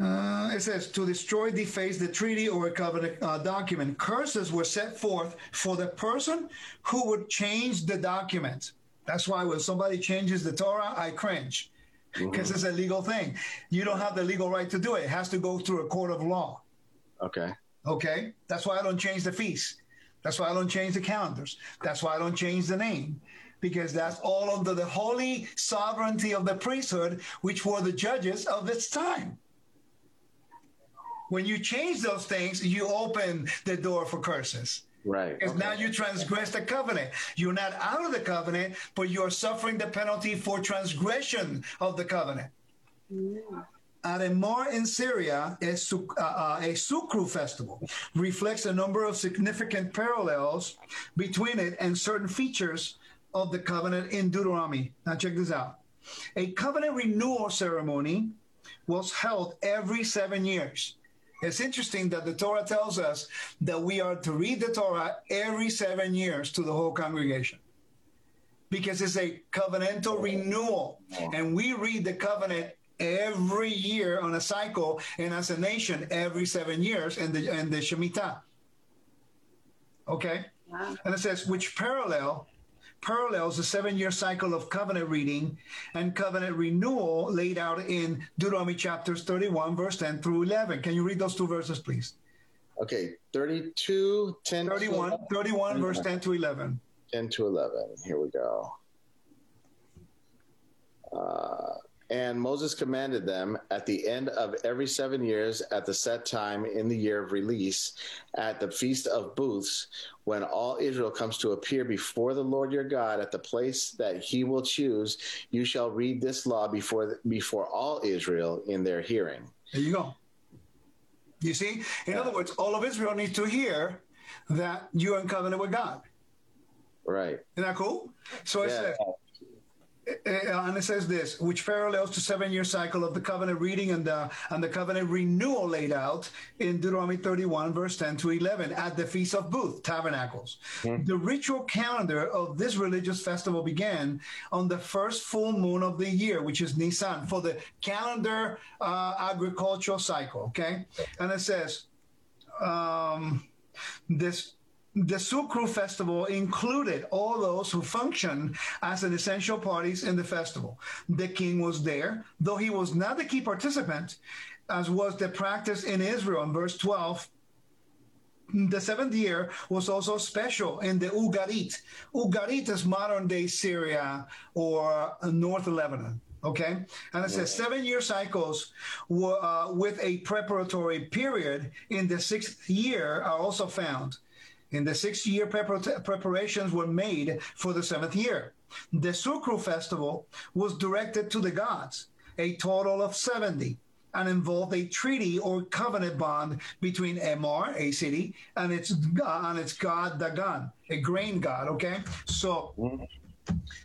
uh, it says to destroy, deface the treaty or a covenant uh, document. Curses were set forth for the person who would change the document. That's why when somebody changes the Torah, I cringe because mm-hmm. it's a legal thing. You don't have the legal right to do it. It has to go through a court of law. Okay. Okay, that's why I don't change the feast. That's why I don't change the calendars. That's why I don't change the name. Because that's all under the holy sovereignty of the priesthood, which were the judges of its time. When you change those things, you open the door for curses. Right. Because okay. now you transgress the covenant. You're not out of the covenant, but you're suffering the penalty for transgression of the covenant. At Emar in Syria, a, Suk- uh, uh, a Sukru festival reflects a number of significant parallels between it and certain features of the covenant in Deuteronomy. Now, check this out. A covenant renewal ceremony was held every seven years. It's interesting that the Torah tells us that we are to read the Torah every seven years to the whole congregation because it's a covenantal renewal. And we read the covenant every year on a cycle, and as a nation, every seven years in the, in the Shemitah. Okay? Wow. And it says, which parallel parallels the seven year cycle of covenant reading and covenant renewal laid out in Deuteronomy chapters 31, verse 10 through 11. Can you read those two verses, please? Okay. 32, 10 to 31, 31 verse 10 to 11. 10 to 11. Here we go. Uh, and Moses commanded them at the end of every seven years, at the set time in the year of release, at the feast of booths, when all Israel comes to appear before the Lord your God at the place that he will choose, you shall read this law before before all Israel in their hearing. There you go. You see? In other words, all of Israel needs to hear that you're in covenant with God. Right. Isn't that cool? So it Yeah. says, and it says this, which parallels the seven-year cycle of the covenant reading and the and the covenant renewal laid out in Deuteronomy 31, verse 10 to 11, at the Feast of Booth, Tabernacles. The ritual calendar of this religious festival began on the first full moon of the year, which is Nisan, for the calendar uh, agricultural cycle. Okay, and it says um, this the Sukru festival included all those who function as an essential parties in the festival. The king was there, though he was not the key participant, as was the practice in Israel in verse 12. The seventh year was also special in the Ugarit. Ugarit is modern day Syria or North Lebanon. Okay. And it says seven year cycles were, uh, with a preparatory period in the sixth year are also found. In the sixth year, prepar- preparations were made for the seventh year. The Sukru festival was directed to the gods, a total of 70, and involved a treaty or covenant bond between Emar, a city, and its, and its god Dagon, a grain god. Okay. So mm-hmm.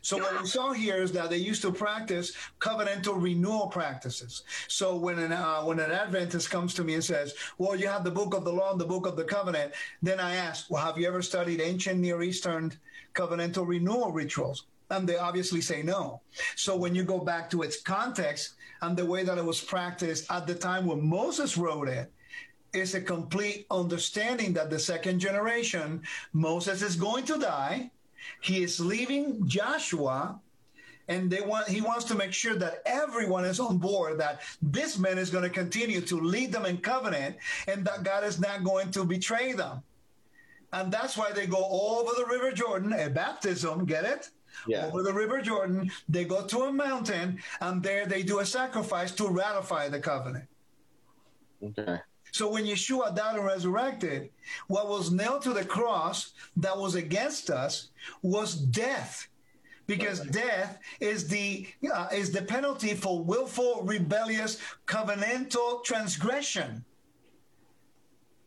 So what we saw here is that they used to practice covenantal renewal practices. So when an uh, when an Adventist comes to me and says, "Well, you have the book of the law and the book of the covenant," then I ask, "Well, have you ever studied ancient Near Eastern covenantal renewal rituals?" And they obviously say no. So when you go back to its context and the way that it was practiced at the time when Moses wrote it, it, is a complete understanding that the second generation, Moses is going to die he is leaving Joshua and they want he wants to make sure that everyone is on board that this man is going to continue to lead them in covenant and that God is not going to betray them. And that's why they go over the river Jordan, a baptism, get it? Yeah. Over the river Jordan, they go to a mountain and there they do a sacrifice to ratify the covenant. Okay. So when Yeshua died and resurrected, what was nailed to the cross that was against us was death. Because death is the uh, is the penalty for willful, rebellious, covenantal transgression.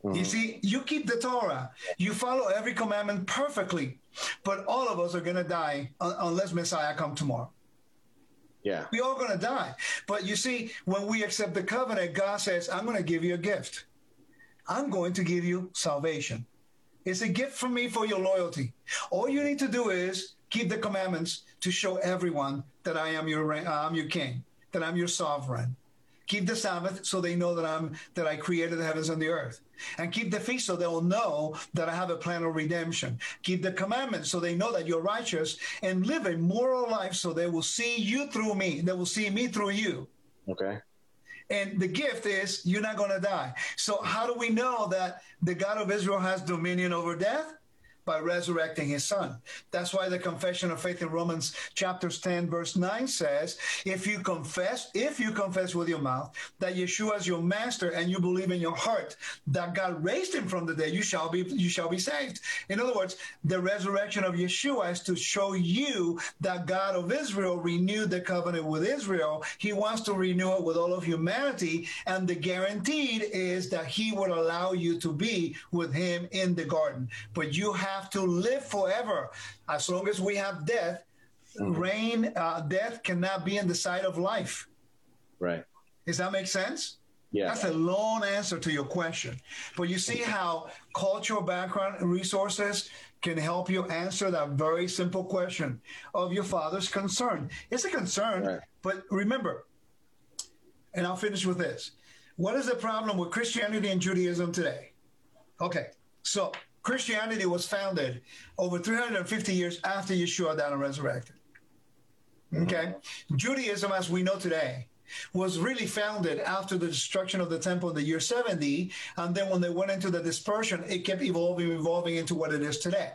Mm-hmm. You see, you keep the Torah, you follow every commandment perfectly, but all of us are going to die unless Messiah come tomorrow. Yeah. We all going to die. But you see, when we accept the covenant, God says, I'm going to give you a gift. I'm going to give you salvation. It's a gift from me for your loyalty. All you need to do is keep the commandments to show everyone that I am your uh, I'm your king, that I'm your sovereign. Keep the Sabbath so they know that I'm that I created the heavens and the earth. And keep the feast so they will know that I have a plan of redemption. Keep the commandments so they know that you're righteous and live a moral life so they will see you through me. They will see me through you. Okay. And the gift is you're not going to die. So, how do we know that the God of Israel has dominion over death? By resurrecting his son. That's why the confession of faith in Romans chapters 10 verse 9 says, if you confess, if you confess with your mouth that Yeshua is your master and you believe in your heart that God raised him from the dead, you shall be you shall be saved. In other words, the resurrection of Yeshua is to show you that God of Israel renewed the covenant with Israel. He wants to renew it with all of humanity and the guaranteed is that he would allow you to be with him in the garden. But you have have to live forever. As long as we have death, mm-hmm. reign, uh, death cannot be in the side of life. Right. Does that make sense? Yeah. That's a long answer to your question. But you see how cultural background resources can help you answer that very simple question of your father's concern. It's a concern, right. but remember, and I'll finish with this. What is the problem with Christianity and Judaism today? Okay, so Christianity was founded over 350 years after Yeshua died and resurrected. Okay? Mm-hmm. Judaism, as we know today, was really founded after the destruction of the temple in the year 70. And then when they went into the dispersion, it kept evolving, evolving into what it is today.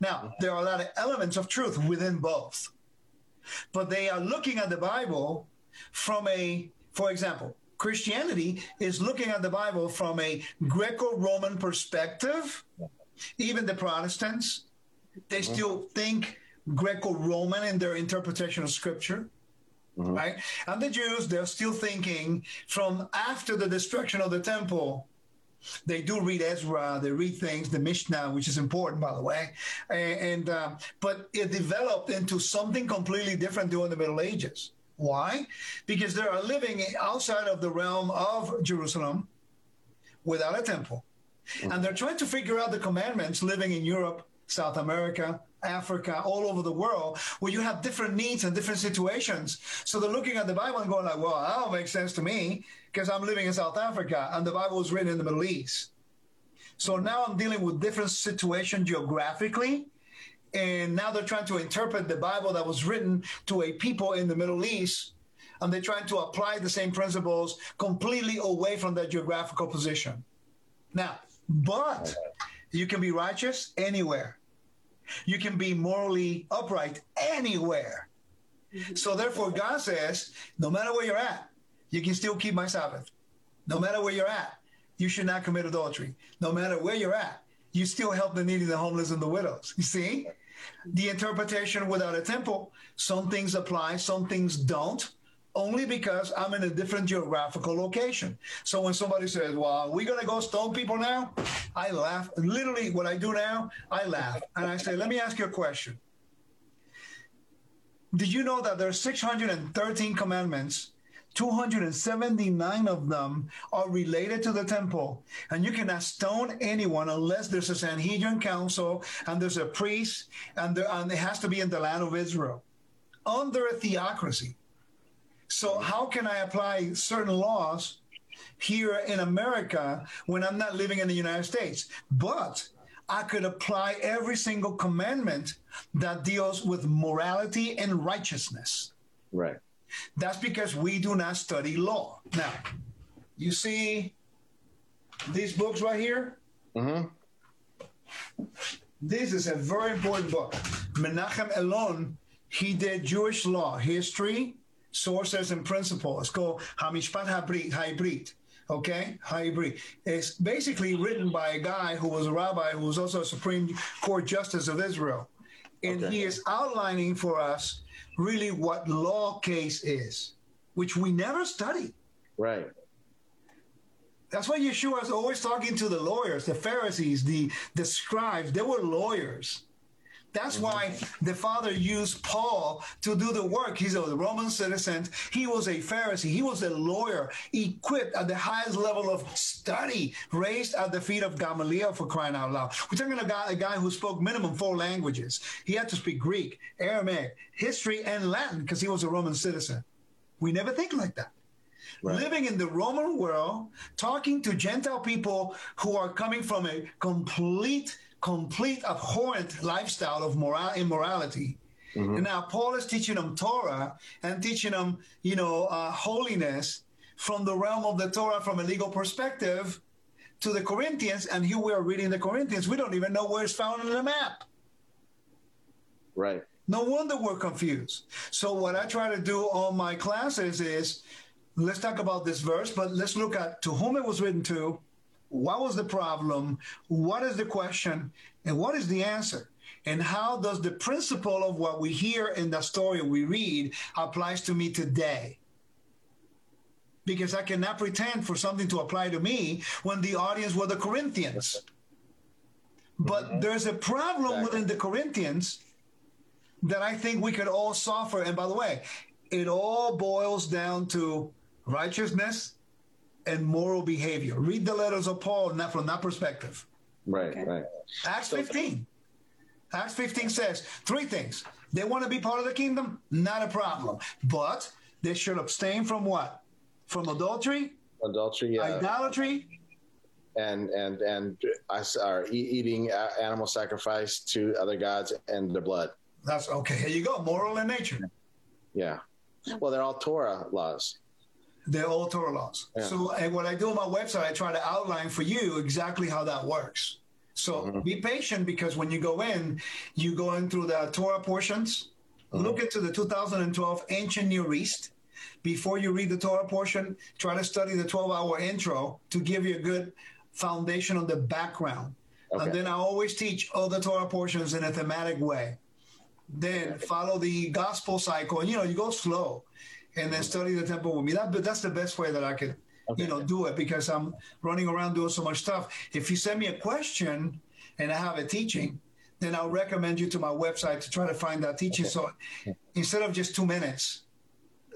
Now, there are a lot of elements of truth within both, but they are looking at the Bible from a, for example, Christianity is looking at the Bible from a Greco Roman perspective even the Protestants, they mm-hmm. still think Greco-Roman in their interpretation of Scripture. Mm-hmm. Right? And the Jews, they're still thinking from after the destruction of the temple, they do read Ezra, they read things, the Mishnah, which is important, by the way, and, uh, but it developed into something completely different during the Middle Ages. Why? Because they are living outside of the realm of Jerusalem without a temple. Mm. And they're trying to figure out the commandments living in Europe, South America, Africa, all over the world, where you have different needs and different situations. So they're looking at the Bible and going like, well, that don't make sense to me because I'm living in South Africa and the Bible was written in the Middle East. So now I'm dealing with different situations geographically. And now they're trying to interpret the Bible that was written to a people in the Middle East. And they're trying to apply the same principles completely away from their geographical position. Now, but you can be righteous anywhere. You can be morally upright anywhere. So therefore, God says, no matter where you're at, you can still keep my Sabbath. No matter where you're at, you should not commit adultery. No matter where you're at, you still help the needy, the homeless, and the widows. You see? The interpretation without a temple, some things apply, some things don't only because I'm in a different geographical location. So when somebody says, well, we're going to go stone people now, I laugh. Literally, what I do now, I laugh. And I say, let me ask you a question. Did you know that there are 613 commandments? 279 of them are related to the temple. And you cannot stone anyone unless there's a Sanhedrin council and there's a priest and, there, and it has to be in the land of Israel under a theocracy. So, how can I apply certain laws here in America when I'm not living in the United States? But I could apply every single commandment that deals with morality and righteousness. Right. That's because we do not study law. Now, you see these books right here? Mm-hmm. This is a very important book. Menachem Elon, he did Jewish law, history, sources, and principles. It's called Hamishpat Ha'ivri, Hybrid. Okay, Hybrid. It's basically written by a guy who was a rabbi who was also a Supreme Court Justice of Israel. And Okay. he is outlining for us really what law case is, which we never study. Right. That's why Yeshua is always talking to the lawyers, the Pharisees, the, the scribes. They were lawyers. That's mm-hmm. why the Father used Paul to do the work. He's a Roman citizen. He was a Pharisee. He was a lawyer, equipped at the highest level of study, raised at the feet of Gamaliel for crying out loud. We're talking about a guy, a guy who spoke minimum four languages. He had to speak Greek, Aramaic, history, and Latin because he was a Roman citizen. We never think like that Right. living in the Roman world, talking to Gentile people who are coming from a complete, complete abhorrent lifestyle of moral immorality. And now Paul is teaching them Torah and teaching them, you know, uh, holiness from the realm of the Torah from a legal perspective to the Corinthians. And here we are reading the Corinthians. We don't even know where it's found on the map. Right. No wonder we're confused. So what I try to do on my classes is let's talk about this verse, but let's look at to whom it was written to, what was the problem, what is the question, and what is the answer. And how does the principle of what we hear in the story we read applies to me today? Because I cannot pretend for something to apply to me when the audience were the Corinthians. But mm-hmm. there's a problem Exactly. within the Corinthians that I think we could all suffer. And by the way, it all boils down to righteousness and moral behavior. Read the letters of Paul not from that perspective. Right. Okay. Right. Acts So- 15. Acts 15 says three things. They want to be part of the kingdom, not a problem. But they should abstain from what? From adultery, Adultery. Yeah. idolatry, and and and us are e- eating uh, animal sacrifice to other gods and their blood. that's okay. Here you go. Moral in nature. Yeah. Well, they're all Torah laws. They're all Torah laws. Yeah. So, and what I do on my website, I try to outline for you exactly how that works. So Mm-hmm. be patient because when you go in, you go in through the Torah portions, Mm-hmm. look into the 2012 Ancient Near East. Before you read the Torah portion, try to study the 12 hour intro to give you a good foundation on the background. Okay. And then I always teach all the Torah portions in a thematic way. Then follow the gospel cycle, and you know you go slow, and then study the temple with me. That, but that's the best way that I could, you know, do it because I'm running around doing so much stuff. If you send me a question and I have a teaching, then I'll recommend you to my website to try to find that teaching. So instead of just two minutes,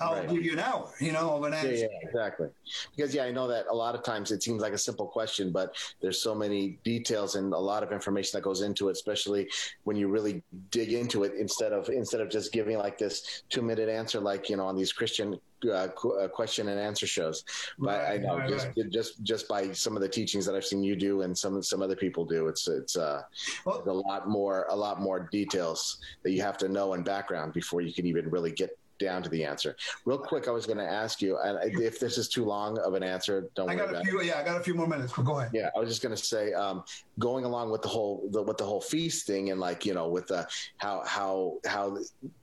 I'll Right. give you an hour, you know, of an answer. Yeah, yeah, exactly. Because yeah, I know that a lot of times it seems like a simple question, but there's so many details and a lot of information that goes into it, especially when you really dig into it. Instead of instead of just giving like this two minute answer, like you know on these Christian uh, uh, question and answer shows. But I know right, just just just by some of the teachings that I've seen you do and some some other people do, it's it's uh, Well- a lot more a lot more details that you have to know in background before you can even really get down to the answer. Real quick, I was going to ask you, and if this is too long of an answer, don't I worry got a about it. Yeah, I got a few more minutes. But go ahead. Yeah, I was just going to say, um, going along with the whole the, with the whole feast thing, and like you know, with the how how how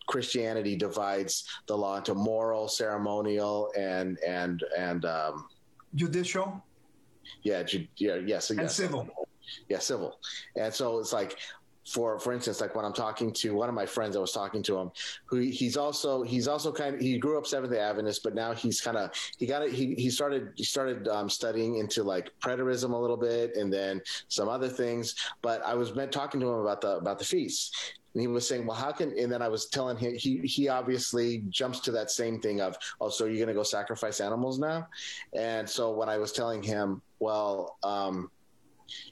Christianity divides the law into moral, ceremonial, and and and um, Judicial yeah, ju- yeah, yes, and yes, civil. yeah, civil. And so it's like for for instance like when i'm talking to one of my friends i was talking to him who he's also he's also kind of he grew up seventh day adventist but now he's kind of he got it he, he started he started um, studying into like preterism a little bit and then some other things but i was talking to him about the about the feasts and he was saying, "Well, how can?" And then I was telling him he he obviously jumps to that same thing of, "Oh, so you're going to go sacrifice animals now?" And so when I was telling him, "Well," um,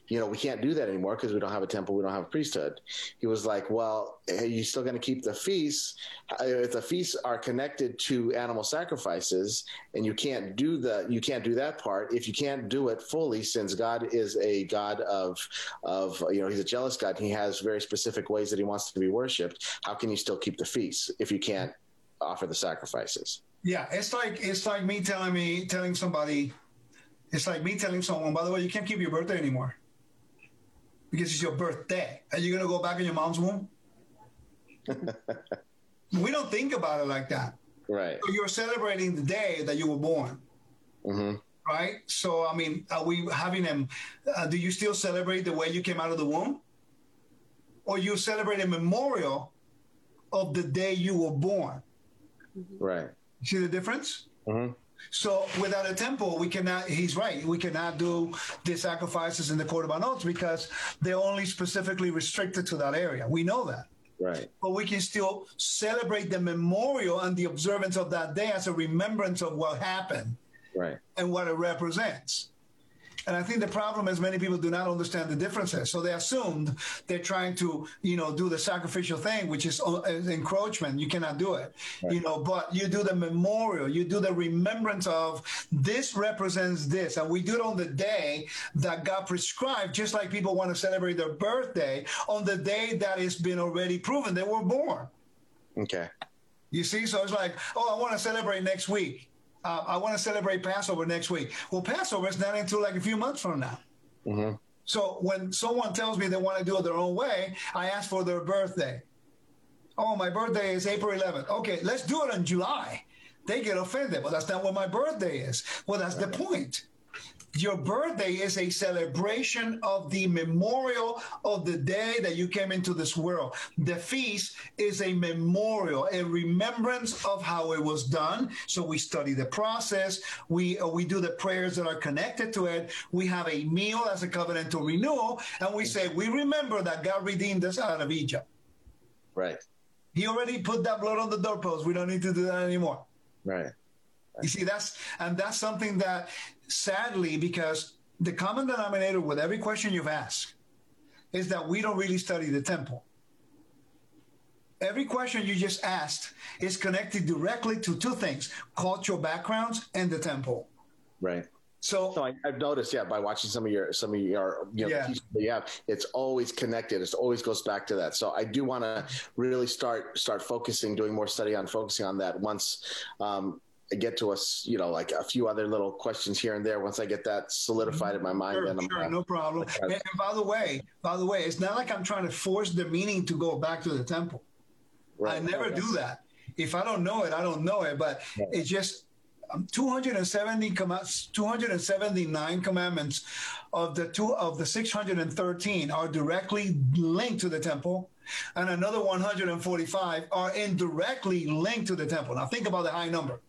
you know, we can't do that anymore because we don't have a temple, we don't have a priesthood. He was like, well, are you still going to keep the feasts? Uh, if the feasts are connected to animal sacrifices and you can't do the, you can't do that part. If you can't do it fully, since God is a God of, of, you know, he's a jealous God. he has very specific ways that he wants to be worshiped. How can you still keep the feasts if you can't offer the sacrifices? Yeah. It's like, it's like me telling me, telling somebody, it's like me telling someone, by the way, you can't keep your birthday anymore because it's your birthday. Are you going to go back in your mom's womb? we don't think about it like that. Right. So you're celebrating the day that you were born. Mm-hmm. Right. So, I mean, are we having them? Uh, do you still celebrate the way you came out of the womb? Or you celebrate a memorial of the day you were born? Right. See the difference? Mm-hmm. So without a temple, we cannot, he's right, we cannot do the sacrifices in the court of anoints because they're only specifically restricted to that area. We know that. Right. But we can still celebrate the memorial and the observance of that day as a remembrance of what happened. Right. And what it represents. And I think the problem is many people do not understand the differences. So they assumed they're trying to, you know, do the sacrificial thing, which is uh, encroachment. You cannot do it, right. you know, but you do the memorial, you do the remembrance of this represents this. And we do it on the day that God prescribed, just like people want to celebrate their birthday on the day that it's been already proven they were born. Okay. You see, so it's like, oh, I want to celebrate next week uh, I want to celebrate Passover next week. Well, Passover is not until like a few months from now. Mm-hmm. So when someone tells me they want to do it their own way, I ask for their birthday. Oh, my birthday is April 11th. Okay, let's do it in July. They get offended. Well, that's not what my birthday is. Well, that's the point. Your birthday is a celebration of the memorial of the day that you came into this world. The feast is a memorial, a remembrance of how it was done. So we study the process. We uh, we do the prayers that are connected to it. We have a meal as a covenantal renewal, and we say we remember that God redeemed us out of Egypt. Right. He already put that blood on the doorpost. We don't need to do that anymore. Right. You see, that's and that's something that sadly, because the common denominator with every question you've asked is that we don't really study the temple. Every question you just asked is connected directly to two things cultural backgrounds and the temple. Right. So, so I, have noticed, yeah, by watching some of your some of your you know yeah. you have, it's always connected. It always goes back to that. So I do want to really start start focusing, doing more study on focusing on that once um, get to us, you know, like a few other little questions here and there. Once I get that solidified in my mind, sure, then I'm sure, gonna, no problem. And, and, by the way, by the way, it's not like I'm trying to force the meaning to go back to the temple. Right. I never do that. If I don't know it, I don't know it. But right. it's just um, 270 commands, 279 commandments of the two of the 613 are directly linked to the temple and another 145 are indirectly linked to the temple. Now think about the high number.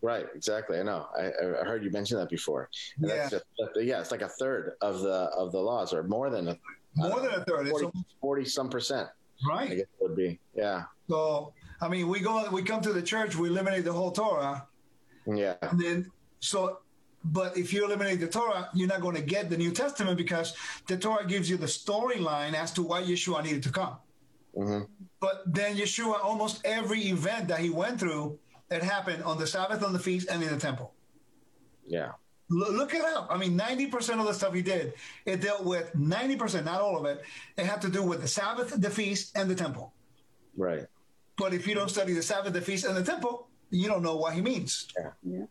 Right, exactly. I know. I, I heard you mention that before. And yeah, just, yeah, it's like a third of the of the laws, or more than a more than a third. 40, 40 some percent. Right. I guess it would be. Yeah. So I mean, we go, we come to the church, we eliminate the whole Torah. Yeah. And then so. But if you eliminate the Torah, you're not going to get the New Testament because the Torah gives you the storyline as to why Yeshua needed to come. Mm-hmm. But then Yeshua, almost every event that he went through, that happened on the Sabbath, on the feast, and in the temple. Yeah. L- look it up. I mean, 90% of the stuff he did, it dealt with 90%, not all of it. It had to do with the Sabbath, the feast, and the temple. Right. But if you don't study the Sabbath, the feast, and the temple, you don't know what he means. Yeah. Yeah.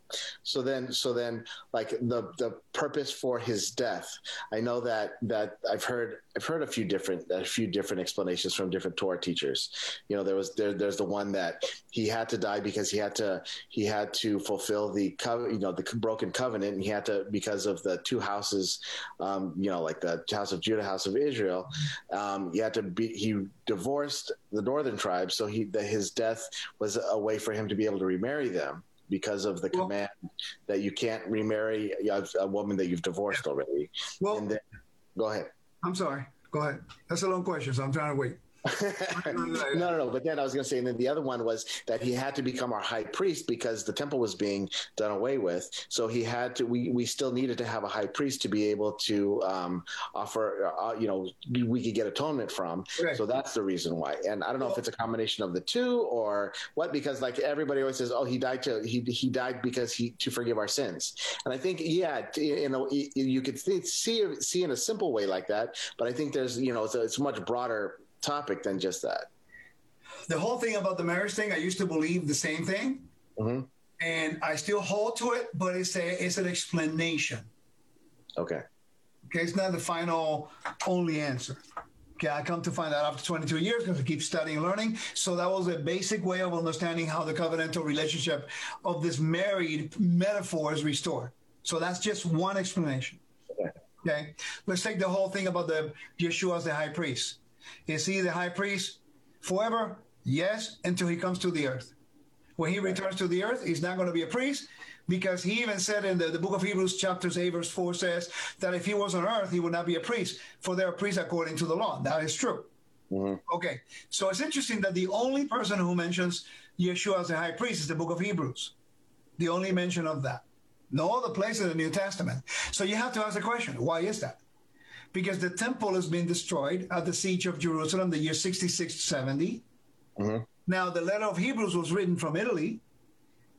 So then, so then, like the the purpose for his death. I know that that I've heard I've heard a few different a few different explanations from different Torah teachers. You know, there was there there's the one that he had to die because he had to he had to fulfill the covenant, you know, the broken covenant, and he had to because of the two houses, um, you know, like the house of Judah, house of Israel. Um, he had to be he divorced the northern tribes, so he the, his death was a way for him to be able to remarry them because of the Well- command that you can't remarry a, a woman that you've divorced already. Well, and then, go ahead. I'm sorry. Go ahead. That's a long question, so I'm trying to wait. no, no, no. But then I was going to say, and then the other one was that he had to become our high priest because the temple was being done away with. So he had to. We we still needed to have a high priest to be able to um, offer. Uh, you know, we could get atonement from. Right. So that's the reason why. And I don't know if it's a combination of the two or what. Because like everybody always says, oh, he died to he he died because he to forgive our sins. And I think yeah, you know, you could see see see in a simple way like that. But I think there's you know it's a, it's much broader topic than just that. The whole thing about the marriage thing, I used to believe the same thing, hmm and I still hold to it, but it's a it's an explanation. Okay. Okay, it's not the final only answer. Okay, I come to find out after 22 years because I keep studying and learning. So that was a basic way of understanding how the covenantal relationship of this married metaphor is restored. So that's just one explanation. Okay. Okay, let's take the whole thing about the Yeshua as the high priest. Is he the high priest forever? Yes, until he comes to the earth. When he returns to the earth, he's not going to be a priest because he even said in the, the book of Hebrews, chapters 8, verse 4 says that if he was on earth, he would not be a priest, for they're a priest according to the law. That is true. Mhm. Okay, so it's interesting that the only person who mentions Yeshua as a high priest is the book of Hebrews. The only mention of that. No other place in the New Testament. So you have to ask the question why is that? Because the temple has been destroyed at the siege of Jerusalem, the year 66 70. Mhm. Now, the letter of Hebrews was written from Italy,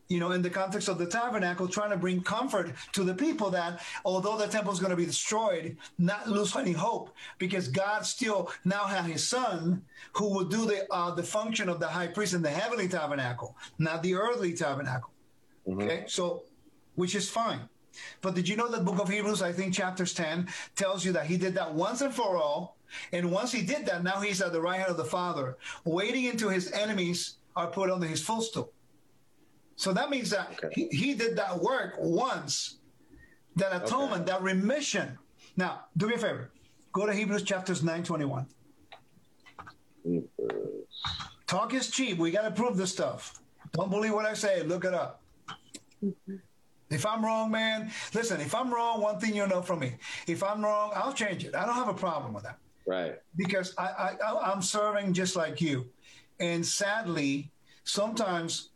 you know, in the context of the tabernacle, trying to bring comfort to the people that although the temple is going to be destroyed, not lose any hope, because God still now has His Son, who will do the uh, the function of the high priest in the heavenly tabernacle, not the earthly tabernacle. Okay, so which is fine. But did you know that book of Hebrews, I think chapters 10, tells you that he did that once and for all. And once he did that, now he's at the right hand of the Father, waiting until his enemies are put under his footstool. So that means that Okay. he, he did that work once, that atonement, that remission. Now, do me a favor. Go to Hebrews chapters 9, 21. Talk is cheap. We got to prove this stuff. Don't believe what I say. Look it up. Mm-hmm. If I'm wrong, man, listen, if I'm wrong, one thing you'll know from me. If I'm wrong, I'll change it. I don't have a problem with that Right. because I, I, I'm serving just like you. And sadly, sometimes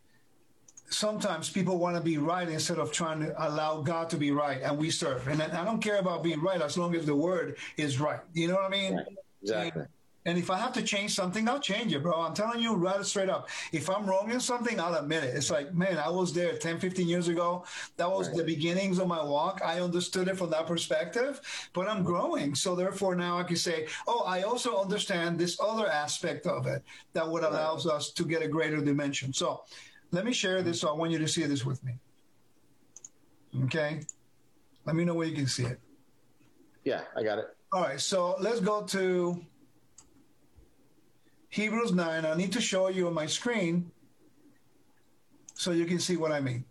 sometimes people want to be right instead of trying to allow God to be right, and we serve. And I don't care about being right as long as the word is right. You know what I mean? Right. Exactly. And if I have to change something, I'll change it, bro. I'm telling you right straight up. If I'm wrong in something, I'll admit it. It's like, man, I was there 10, 15 years ago. That was Right. the beginnings of my walk. I understood it from that perspective, but I'm growing. So therefore now I can say, oh, I also understand this other aspect of it that would allows us to get a greater dimension. So let me share this. So I want you to see this with me. Okay. Let me know where you can see it. Yeah, I got it. All right, so let's go to Hebrews 9. I need to show you on my screen so you can see what I mean.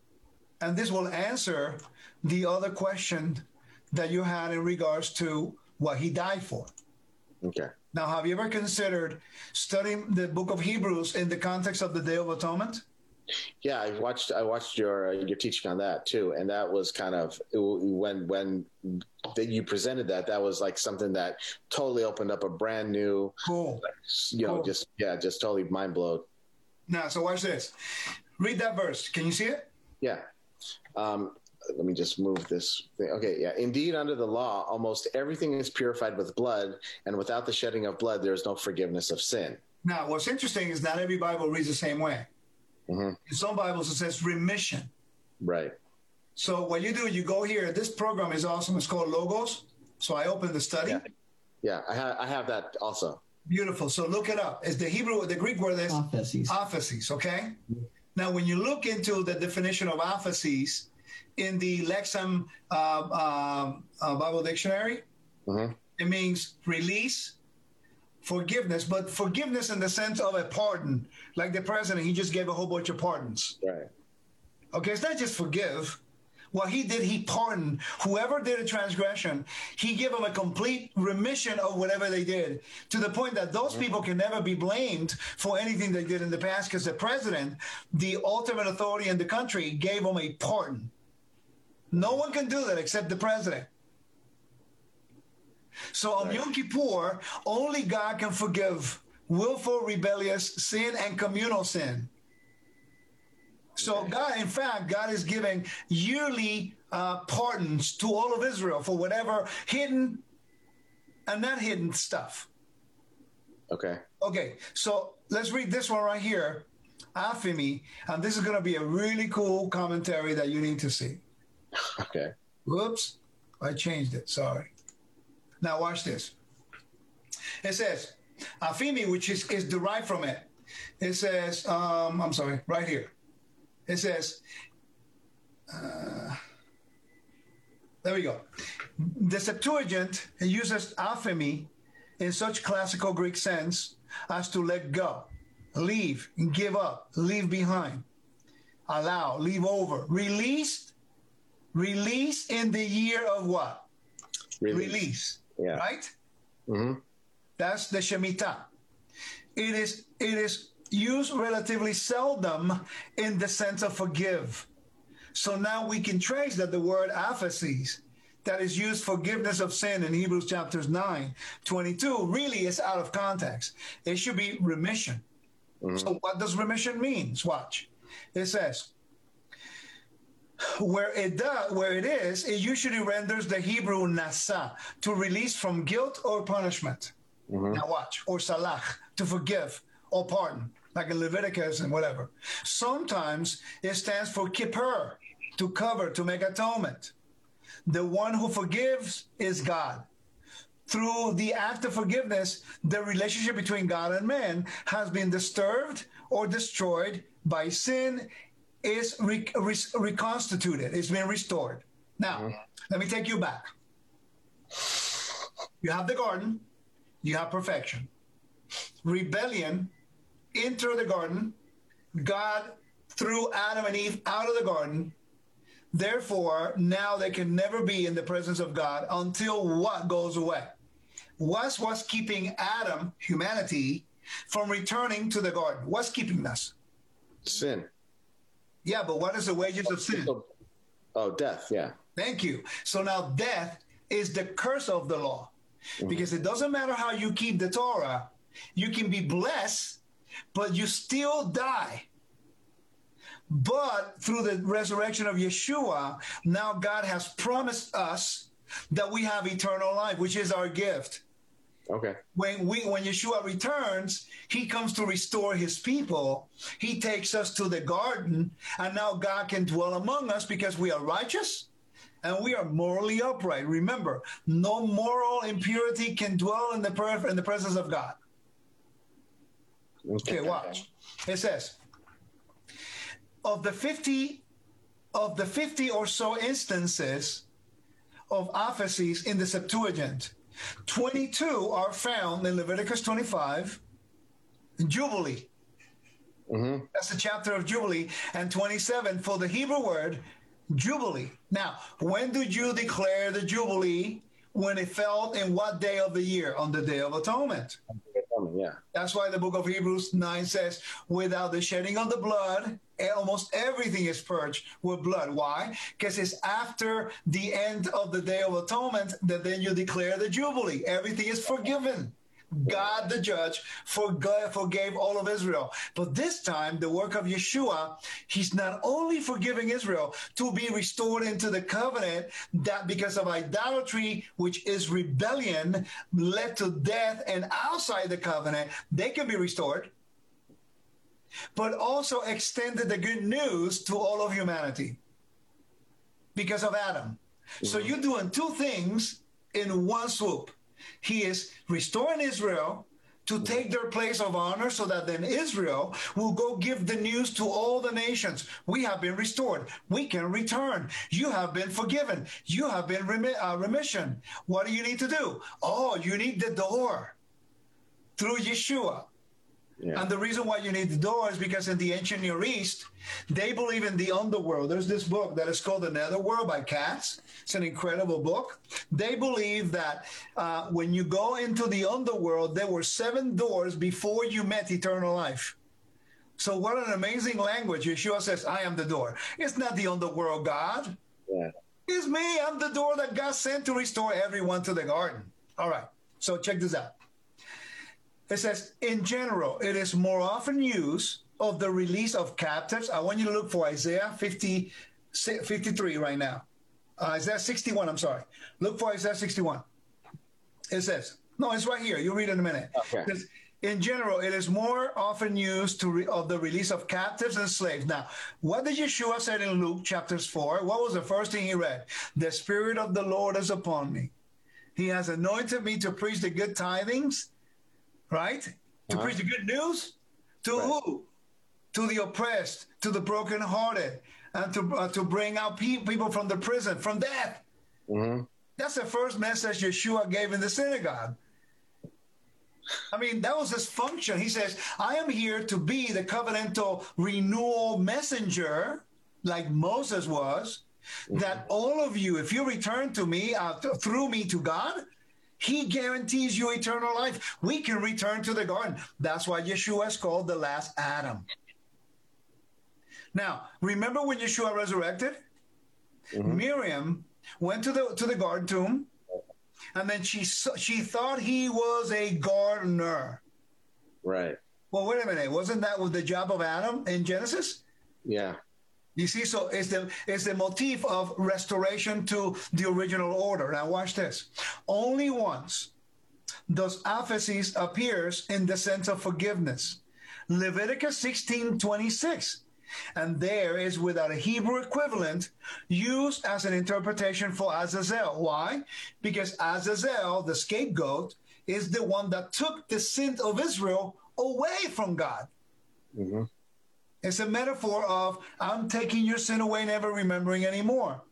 And this will answer the other question that you had in regards to what he died for. Okay. Now, have you ever considered studying the book of Hebrews in the context of the Day of Atonement? Yeah, I watched. I watched your uh, your teaching on that too, and that was kind of when when that you presented that. That was like something that totally opened up a brand new, Cool. you know, just yeah, just totally mind blown. Now, so watch this. Read that verse. Can you see it? Yeah. Um, let me just move this thing. Okay, yeah. Indeed, under the law, almost everything is purified with blood, and without the shedding of blood, there is no forgiveness of sin. Now, what's interesting is not every Bible reads the same way. Mhm. In some Bibles, it says remission. Right. So what you do, you go here. This program is awesome. It's called Logos. So I open the study. Yeah. Yeah, I, ha- I have that also. Beautiful. So look it up. It's the Hebrew, or the Greek word is Prophecies. aphesis. Okay. Now, when you look into the definition of aphesis in the Lexham uh, uh, uh, Bible Dictionary, Mhm. it means release, forgiveness, but forgiveness in the sense of a pardon. Like the president, he just gave a whole bunch of pardons. Right. Okay, it's not just forgive. What he did, he pardoned whoever did a transgression. He gave them a complete remission of whatever they did, to the point that those mm-hmm. people can never be blamed for anything they did in the past, because the president, the ultimate authority in the country, gave them a pardon. No mm-hmm. one can do that except the president. So on Yom Kippur, only God can forgive willful, rebellious sin and communal sin. So God, in fact, God is giving yearly uh, pardons to all of Israel for whatever hidden and not hidden stuff. Okay. Okay, so let's read this one right here, aphiemi, and this is going to be a really cool commentary that you need to see. Okay. Whoops, I changed it. Sorry. Now watch this. It says aphiemi, which is, is derived from it. It says, um, I'm sorry, right here. It says, uh, there we go. The Septuagint uses Afimi in such classical Greek sense as to let go, leave, give up, leave behind, allow, leave over, released, release in the year of what? Release. Release, Yeah. right? hmm That's the Shemitah. It is it is used relatively seldom in the sense of forgive. So now we can trace that the word aphesis that is used forgiveness of sin in Hebrews chapters 9, 22 really is out of context. It should be remission. So what does remission mean? Watch. It says, where it does, where it is, it usually renders the Hebrew nasa to release from guilt or punishment. Mm-hmm. Now watch, or salach to forgive or pardon, like in Leviticus and whatever. Sometimes it stands for kippur, to cover, to make atonement. The one who forgives is God. Through the act of forgiveness, the relationship between God and man has been disturbed or destroyed by sin, is re- re- reconstituted, it's been restored. Now, mm-hmm. let me take you back. You have the garden, you have perfection. Rebellion, enter the garden. God threw Adam and Eve out of the garden. Therefore, now they can never be in the presence of God until what goes away? What's what's keeping Adam, humanity, from returning to the garden? What's keeping us? Sin. Yeah, but what is the wages of sin? Oh, death. Yeah. Thank you. So now death is the curse of the law. Mm-hmm. Because it doesn't matter how you keep the Torah, you can be blessed, but you still die. But through the resurrection of Yeshua, now God has promised us that we have eternal life, which is our gift. Okay. When we when Yeshua returns, he comes to restore his people. He takes us to the garden, and now God can dwell among us because we are righteous and we are morally upright. Remember, no moral impurity can dwell in the per- in the presence of God. Okay, watch. It says, of the 50 of the 50 or so instances of aphesis in the Septuagint, 22 are found in Leviticus 25, Jubilee. Mm-hmm. That's the chapter of Jubilee, and 27 for the Hebrew word Jubilee. Now, when did you declare the Jubilee? When it fell in what day of the year? On the Day of Atonement. Yeah. That's why the book of Hebrews 9 says, without the shedding of the blood, eh, almost everything is purged with blood. Why? Because it's after the end of the Day of Atonement that then you declare the Jubilee. Everything is forgiven. God, the judge, forg- forgave all of Israel. But this time, the work of Yeshua, he's not only forgiving Israel to be restored into the covenant that because of idolatry, which is rebellion, led to death, and outside the covenant, they can be restored, but also extended the good news to all of humanity because of Adam. So mm-hmm. you're doing two things in one swoop. He is restoring Israel to take their place of honor so that then Israel will go give the news to all the nations. We have been restored. We can return. You have been forgiven. You have been remi- uh, remission. What do you need to do? Oh, you need the door through Yeshua. Yeah. And the reason why you need the door is because in the ancient Near East, they believe in the underworld. There's this book that is called The Netherworld by Katz. It's an incredible book. They believe that uh, when you go into the underworld, there were seven doors before you met eternal life. So what an amazing language. Yeshua says, I am the door. It's not the underworld God. Yeah. It's me. I'm the door that God sent to restore everyone to the garden. All right. So check this out. It says, in general, it is more often used of the release of captives. I want you to look for Isaiah 50, 53 right now. Uh, Isaiah 61, I'm sorry. Look for Isaiah 61. It says, no, it's right here. You read in a minute. Okay. Says, in general, it is more often used to re- of the release of captives and slaves. Now, what did Yeshua said in Luke chapters 4? What was the first thing he read? The Spirit of the Lord is upon me. He has anointed me to preach the good tidings right? To uh-huh. preach the good news to right. who? To the oppressed, to the brokenhearted, and to uh, to bring out pe- people from the prison, from death. Mm-hmm. That's the first message Yeshua gave in the synagogue. I mean, that was his function. He says, I am here to be the covenantal renewal messenger, like Moses was, mm-hmm. that all of you, if you return to me, uh, th- through me to God, he guarantees you eternal life. We can return to the garden. That's why Yeshua is called the last Adam. Now, remember when Yeshua resurrected? Mm-hmm. Miriam went to the to the garden tomb, and then she she thought he was a gardener. Right. Well, wait a minute. Wasn't that with the job of Adam in Genesis? Yeah. You see, so it's the it's the motif of restoration to the original order. Now watch this. Only once does aphesis appears in the sense of forgiveness. Leviticus 16, 26. And there is without a Hebrew equivalent used as an interpretation for Azazel. Why? Because Azazel, the scapegoat, is the one that took the sin of Israel away from God. Mm-hmm. It's a metaphor of I'm taking your sin away, never remembering anymore.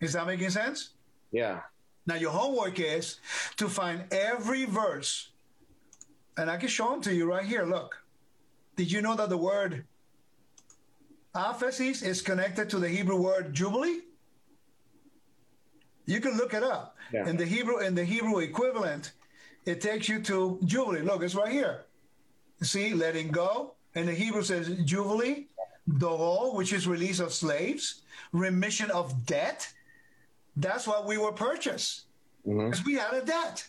Is that making sense? Yeah. Now your homework is to find every verse, and I can show them to you right here. Look, did you know that the word aphesis is connected to the Hebrew word jubilee? You can look it up. Yeah. In the Hebrew, in the Hebrew equivalent, it takes you to jubilee. Look, it's right here. See, letting go, and the Hebrew says jubilee, deror, which is release of slaves, remission of debt. That's why we were purchased, mm-hmm. because we had a debt.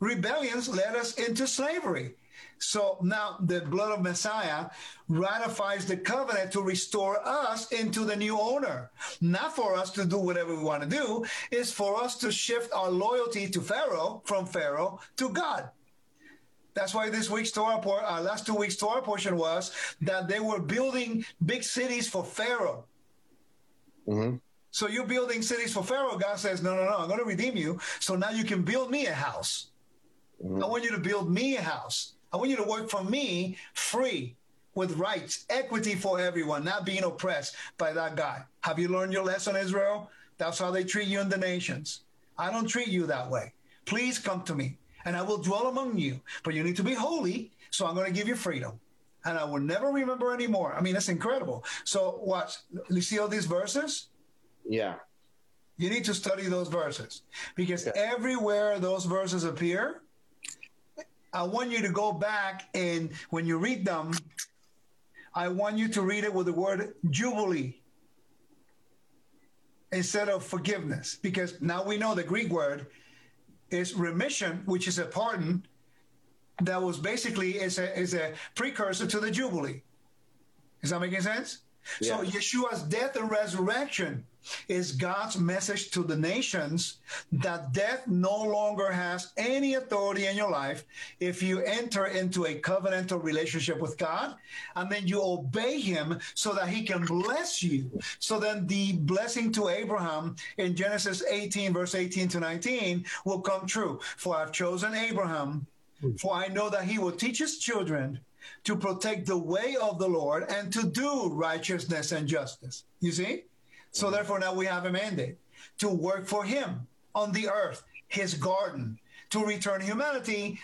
Rebellions led us into slavery. So now the blood of Messiah ratifies the covenant to restore us into the new owner. Not for us to do whatever we want to do, is for us to shift our loyalty to Pharaoh from Pharaoh to God. That's why this week's Torah, uh, last two weeks Torah portion was that they were building big cities for Pharaoh. Mm-hmm. So you're building cities for Pharaoh. God says, no, no, no, I'm going to redeem you. So now you can build me a house. Mm-hmm. I want you to build me a house. I want you to work for me free with rights, equity for everyone, not being oppressed by that guy. Have you learned your lesson, Israel? That's how they treat you in the nations. I don't treat you that way. Please come to me and I will dwell among you. But you need to be holy, so I'm going to give you freedom. And I will never remember anymore. I mean, that's incredible. So, watch. You see all these verses? Yeah. You need to study those verses because everywhere those verses appear, I want you to go back and when you read them, I want you to read it with the word jubilee instead of forgiveness because now we know the Greek word is remission, which is a pardon that was basically is a is a precursor to the jubilee. Is that making sense? Yeah. So Yeshua's death and resurrection is God's message to the nations that death no longer has any authority in your life if you enter into a covenantal relationship with God and then you obey him so that he can bless you. So then the blessing to Abraham in Genesis 18 verse 18 to 19 will come true. For I've chosen Abraham hmm. For I know that he will teach his children to protect the way of the Lord and to do righteousness and justice. You see? So therefore, now we have a mandate to work for him on the earth, his garden, to return humanity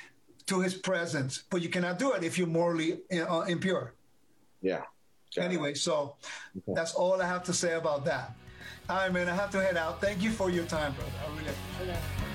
to his presence. But you cannot do it if you're morally uh, impure. Yeah. Anyway, so that's all I have to say about that. All right, man, I have to head out. Thank you for your time, brother. I really appreciate it.